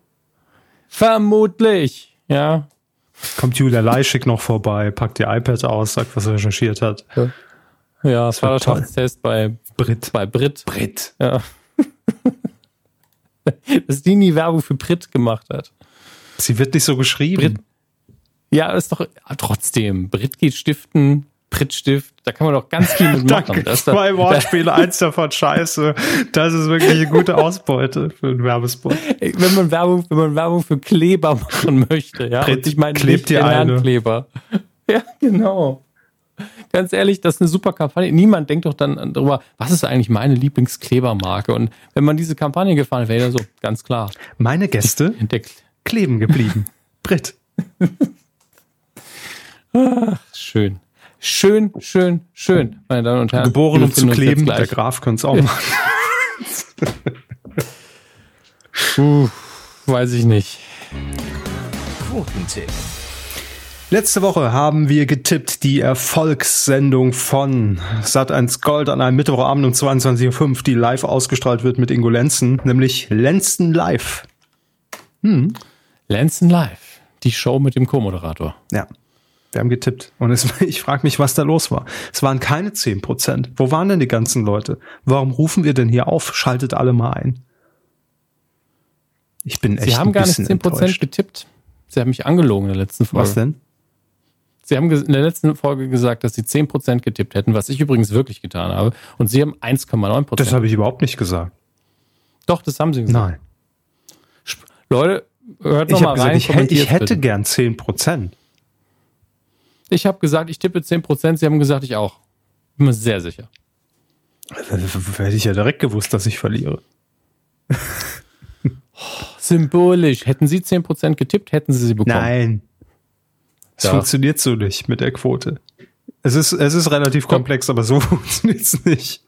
Vermutlich. Ja. Kommt Julia Leischig noch vorbei, packt ihr iPad aus, sagt, was er recherchiert hat. Ja, war Vaterschaftstest bei, Brit. bei Brit. Brit. Ja. (laughs) Dass die nie Werbung für Brit gemacht hat. Sie wird nicht so geschrieben. Brit. Ja, ist doch trotzdem. Brit geht stiften, Brit-Stift, da kann man doch ganz viel (laughs) mit machen. Danke. Zwei Wortspiele, (laughs) eins davon scheiße. Das ist wirklich eine gute Ausbeute für einen Werbespot. wenn man Werbung, wenn man Werbung für Kleber (laughs) machen möchte, ja, und ich meine klebt dir. Handkleber. Ja, genau. Ganz ehrlich, das ist eine super Kampagne. Niemand denkt doch dann darüber, was ist eigentlich meine Lieblingsklebermarke? Und wenn man diese Kampagne gefahren wäre, dann so, ganz klar. Meine Gäste Der, kleben geblieben. (laughs) Brit. schön. Schön, schön, schön, meine Damen und Herren. Geboren um zu kleben. Der. Graf könnte es auch machen. Puh, weiß ich nicht. Quotentipp. Letzte Woche haben wir getippt die Erfolgssendung von Sat1 Gold an einem Mittwochabend um 22.05 Uhr, die live ausgestrahlt wird mit Ingo Lenzen, nämlich Lenzen Live. Lenzen Live, die Show mit dem Co-Moderator. Ja, wir haben getippt. Und es, (laughs) ich frage mich, was da los war. Es waren keine 10%. Wo waren denn die ganzen Leute? Warum rufen wir denn hier auf? Schaltet alle mal ein. Ich bin echt Sie haben ein gar nicht bisschen 10% enttäuscht. getippt. Sie haben mich angelogen in der letzten Folge. Was denn? Sie haben in der letzten Folge gesagt, dass Sie 10% getippt hätten, was ich übrigens wirklich getan habe. Und Sie haben 1,9%. Das habe ich überhaupt nicht gesagt. Doch, das haben Sie gesagt. Nein. Leute, hört Ich noch mal habe gesagt, rein. ich, hätte- ich hätte bitte. gern 10%. Ich habe gesagt, ich tippe 10%. Sie haben gesagt, ich auch. Bin mir sehr sicher. Hätte ich ja direkt gewusst, dass ich verliere. (laughs) Symbolisch. Hätten Sie 10% getippt, hätten Sie sie bekommen. Nein. Es Ja. funktioniert so nicht mit der Quote. Es ist, es ist relativ komplex, aber so (laughs) funktioniert es nicht.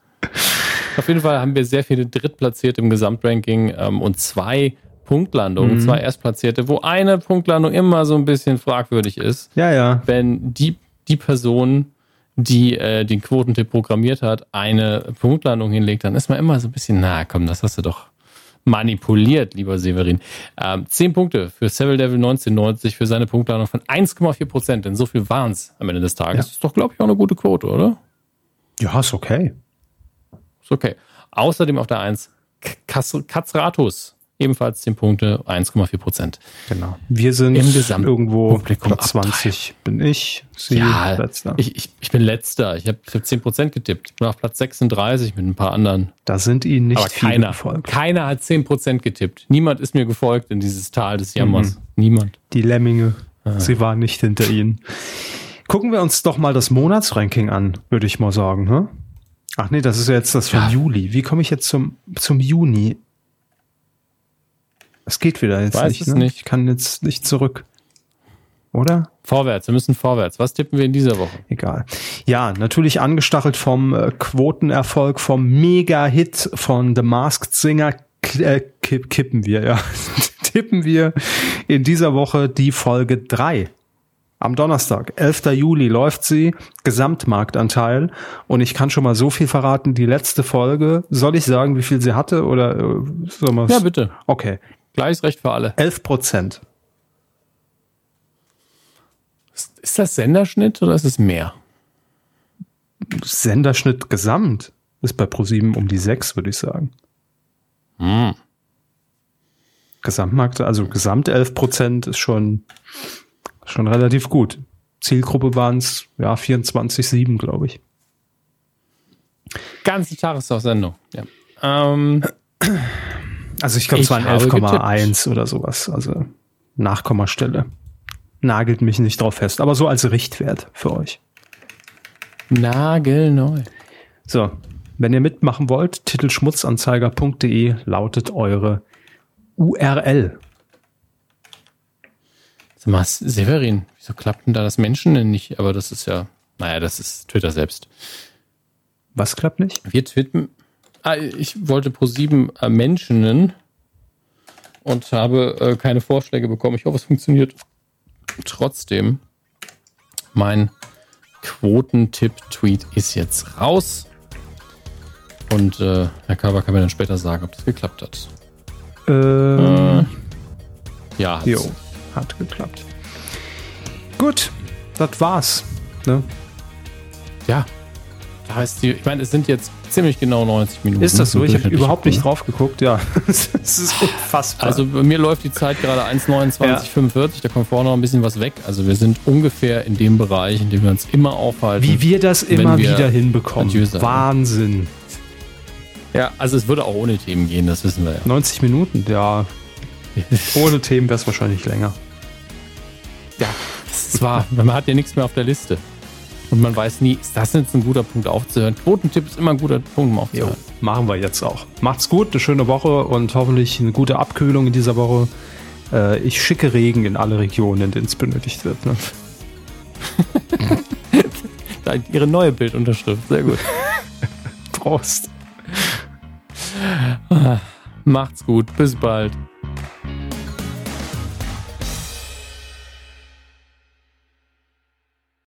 Auf jeden Fall haben wir sehr viele Drittplatzierte im Gesamtranking ähm, und zwei Punktlandungen, Mhm. zwei Erstplatzierte, wo eine Punktlandung immer so ein bisschen fragwürdig ist. Ja, ja. wenn die, die Person, die äh, den Quotentipp programmiert hat, eine Punktlandung hinlegt, dann ist man immer so ein bisschen, na komm, das hast du doch manipuliert, lieber Severin. Ähm, 10 Punkte für Seville Devil 1990 für seine Punktlandung von 1,4 Prozent, denn so viel waren es am Ende des Tages. Ja. Das ist doch, glaube ich, auch eine gute Quote, oder? Ja, ist okay. Ist okay. Außerdem auf der 1 Kas- Katzratus, ebenfalls 10 Punkte, 1,4 Prozent. Genau. Wir sind Im Gesamt- irgendwo Publikum Platz 20 bin ich, Sie Ja, letzter. ich, ich, ich bin letzter. Ich habe ich hab 10% getippt. Ich bin auf Platz 36 mit ein paar anderen. da sind Ihnen nicht Aber viele keiner, gefolgt. keiner hat 10% getippt. Niemand ist mir gefolgt in dieses Tal des Jammers. Mhm. Niemand. Die Lemminge, sie waren nicht hinter Ihnen. Gucken wir uns doch mal das Monatsranking an, würde ich mal sagen. Hm? Ach nee, das ist ja jetzt das von Ja. Juli. Wie komme ich jetzt zum, zum Juni? Es geht wieder jetzt Weiß nicht, es ne? nicht. Ich kann jetzt nicht zurück. Oder? Vorwärts, wir müssen vorwärts. Was tippen wir in dieser Woche? Egal. Ja, natürlich angestachelt vom äh, Quotenerfolg, vom Mega-Hit von The Masked Singer äh, kipp, kippen wir, ja. (laughs) Tippen wir in dieser Woche die Folge 3. Am Donnerstag, 11. Juli läuft sie, Gesamtmarktanteil. Und ich kann schon mal so viel verraten, die letzte Folge, soll ich sagen, wie viel sie hatte oder äh, soll man's? Ja, bitte. Okay, Gleiches Recht für alle. 11 Prozent. Ist, das Senderschnitt oder ist es mehr? Senderschnitt gesamt ist bei ProSieben um die 6, würde ich sagen. Hm. Gesamtmarkt, also Gesamt 11 Prozent ist schon, schon relativ gut. Zielgruppe waren es, ja, 24,7, glaube ich. Ganze Tag ist auf Sendung. Ja. Ähm, (clears throat) Also ich glaube, es waren habe 11,1 oder sowas. Also Nachkommastelle. Nagelt mich nicht drauf fest, aber so als Richtwert für euch. nagelneu. So, wenn ihr mitmachen wollt, titelschmutzanzeiger.de lautet eure URL. Sag mal, Severin, wieso klappt denn da das Menschen denn nicht? Aber das ist ja, naja, das ist Twitter selbst. Was klappt nicht? Wir twitten. Ah, ich wollte pro sieben äh, Menschen nennen und habe äh, keine Vorschläge bekommen. Ich hoffe, es funktioniert trotzdem. Mein Quotentipp-Tweet ist jetzt raus. Und äh, Herr Körber kann mir dann später sagen, ob das geklappt hat. Ähm, Äh, ja, hat's. jo, hat geklappt. Gut, das war's. Ne? ja. Heißt die, ich meine, es sind jetzt ziemlich genau 90 Minuten. Ist das so? Ich habe überhaupt nicht drauf geguckt. Ja, (laughs) es ist unfassbar. Also bei mir läuft die Zeit gerade 1,29,45, da kommt vorne noch ein bisschen was weg. Also wir sind ungefähr in dem Bereich, in dem wir uns immer aufhalten. wie wir das immer wir wieder hinbekommen. Wahnsinn. Ja, also es würde auch ohne Themen gehen, das wissen wir ja. 90 Minuten, ja. Ohne Themen wäre es wahrscheinlich länger. Ja, das war, man hat ja nichts mehr auf der Liste. Und man weiß nie, ist das jetzt ein guter Punkt aufzuhören? Quotentipp ist immer ein guter Punkt, um Jo, aufzuhören. machen wir jetzt auch. Macht's gut, eine schöne Woche und hoffentlich eine gute Abkühlung in dieser Woche. Äh, ich schicke Regen in alle Regionen, in denen es benötigt wird. Ne? (laughs) Ihre neue Bildunterschrift, sehr gut. (laughs) Prost. Macht's gut, bis bald.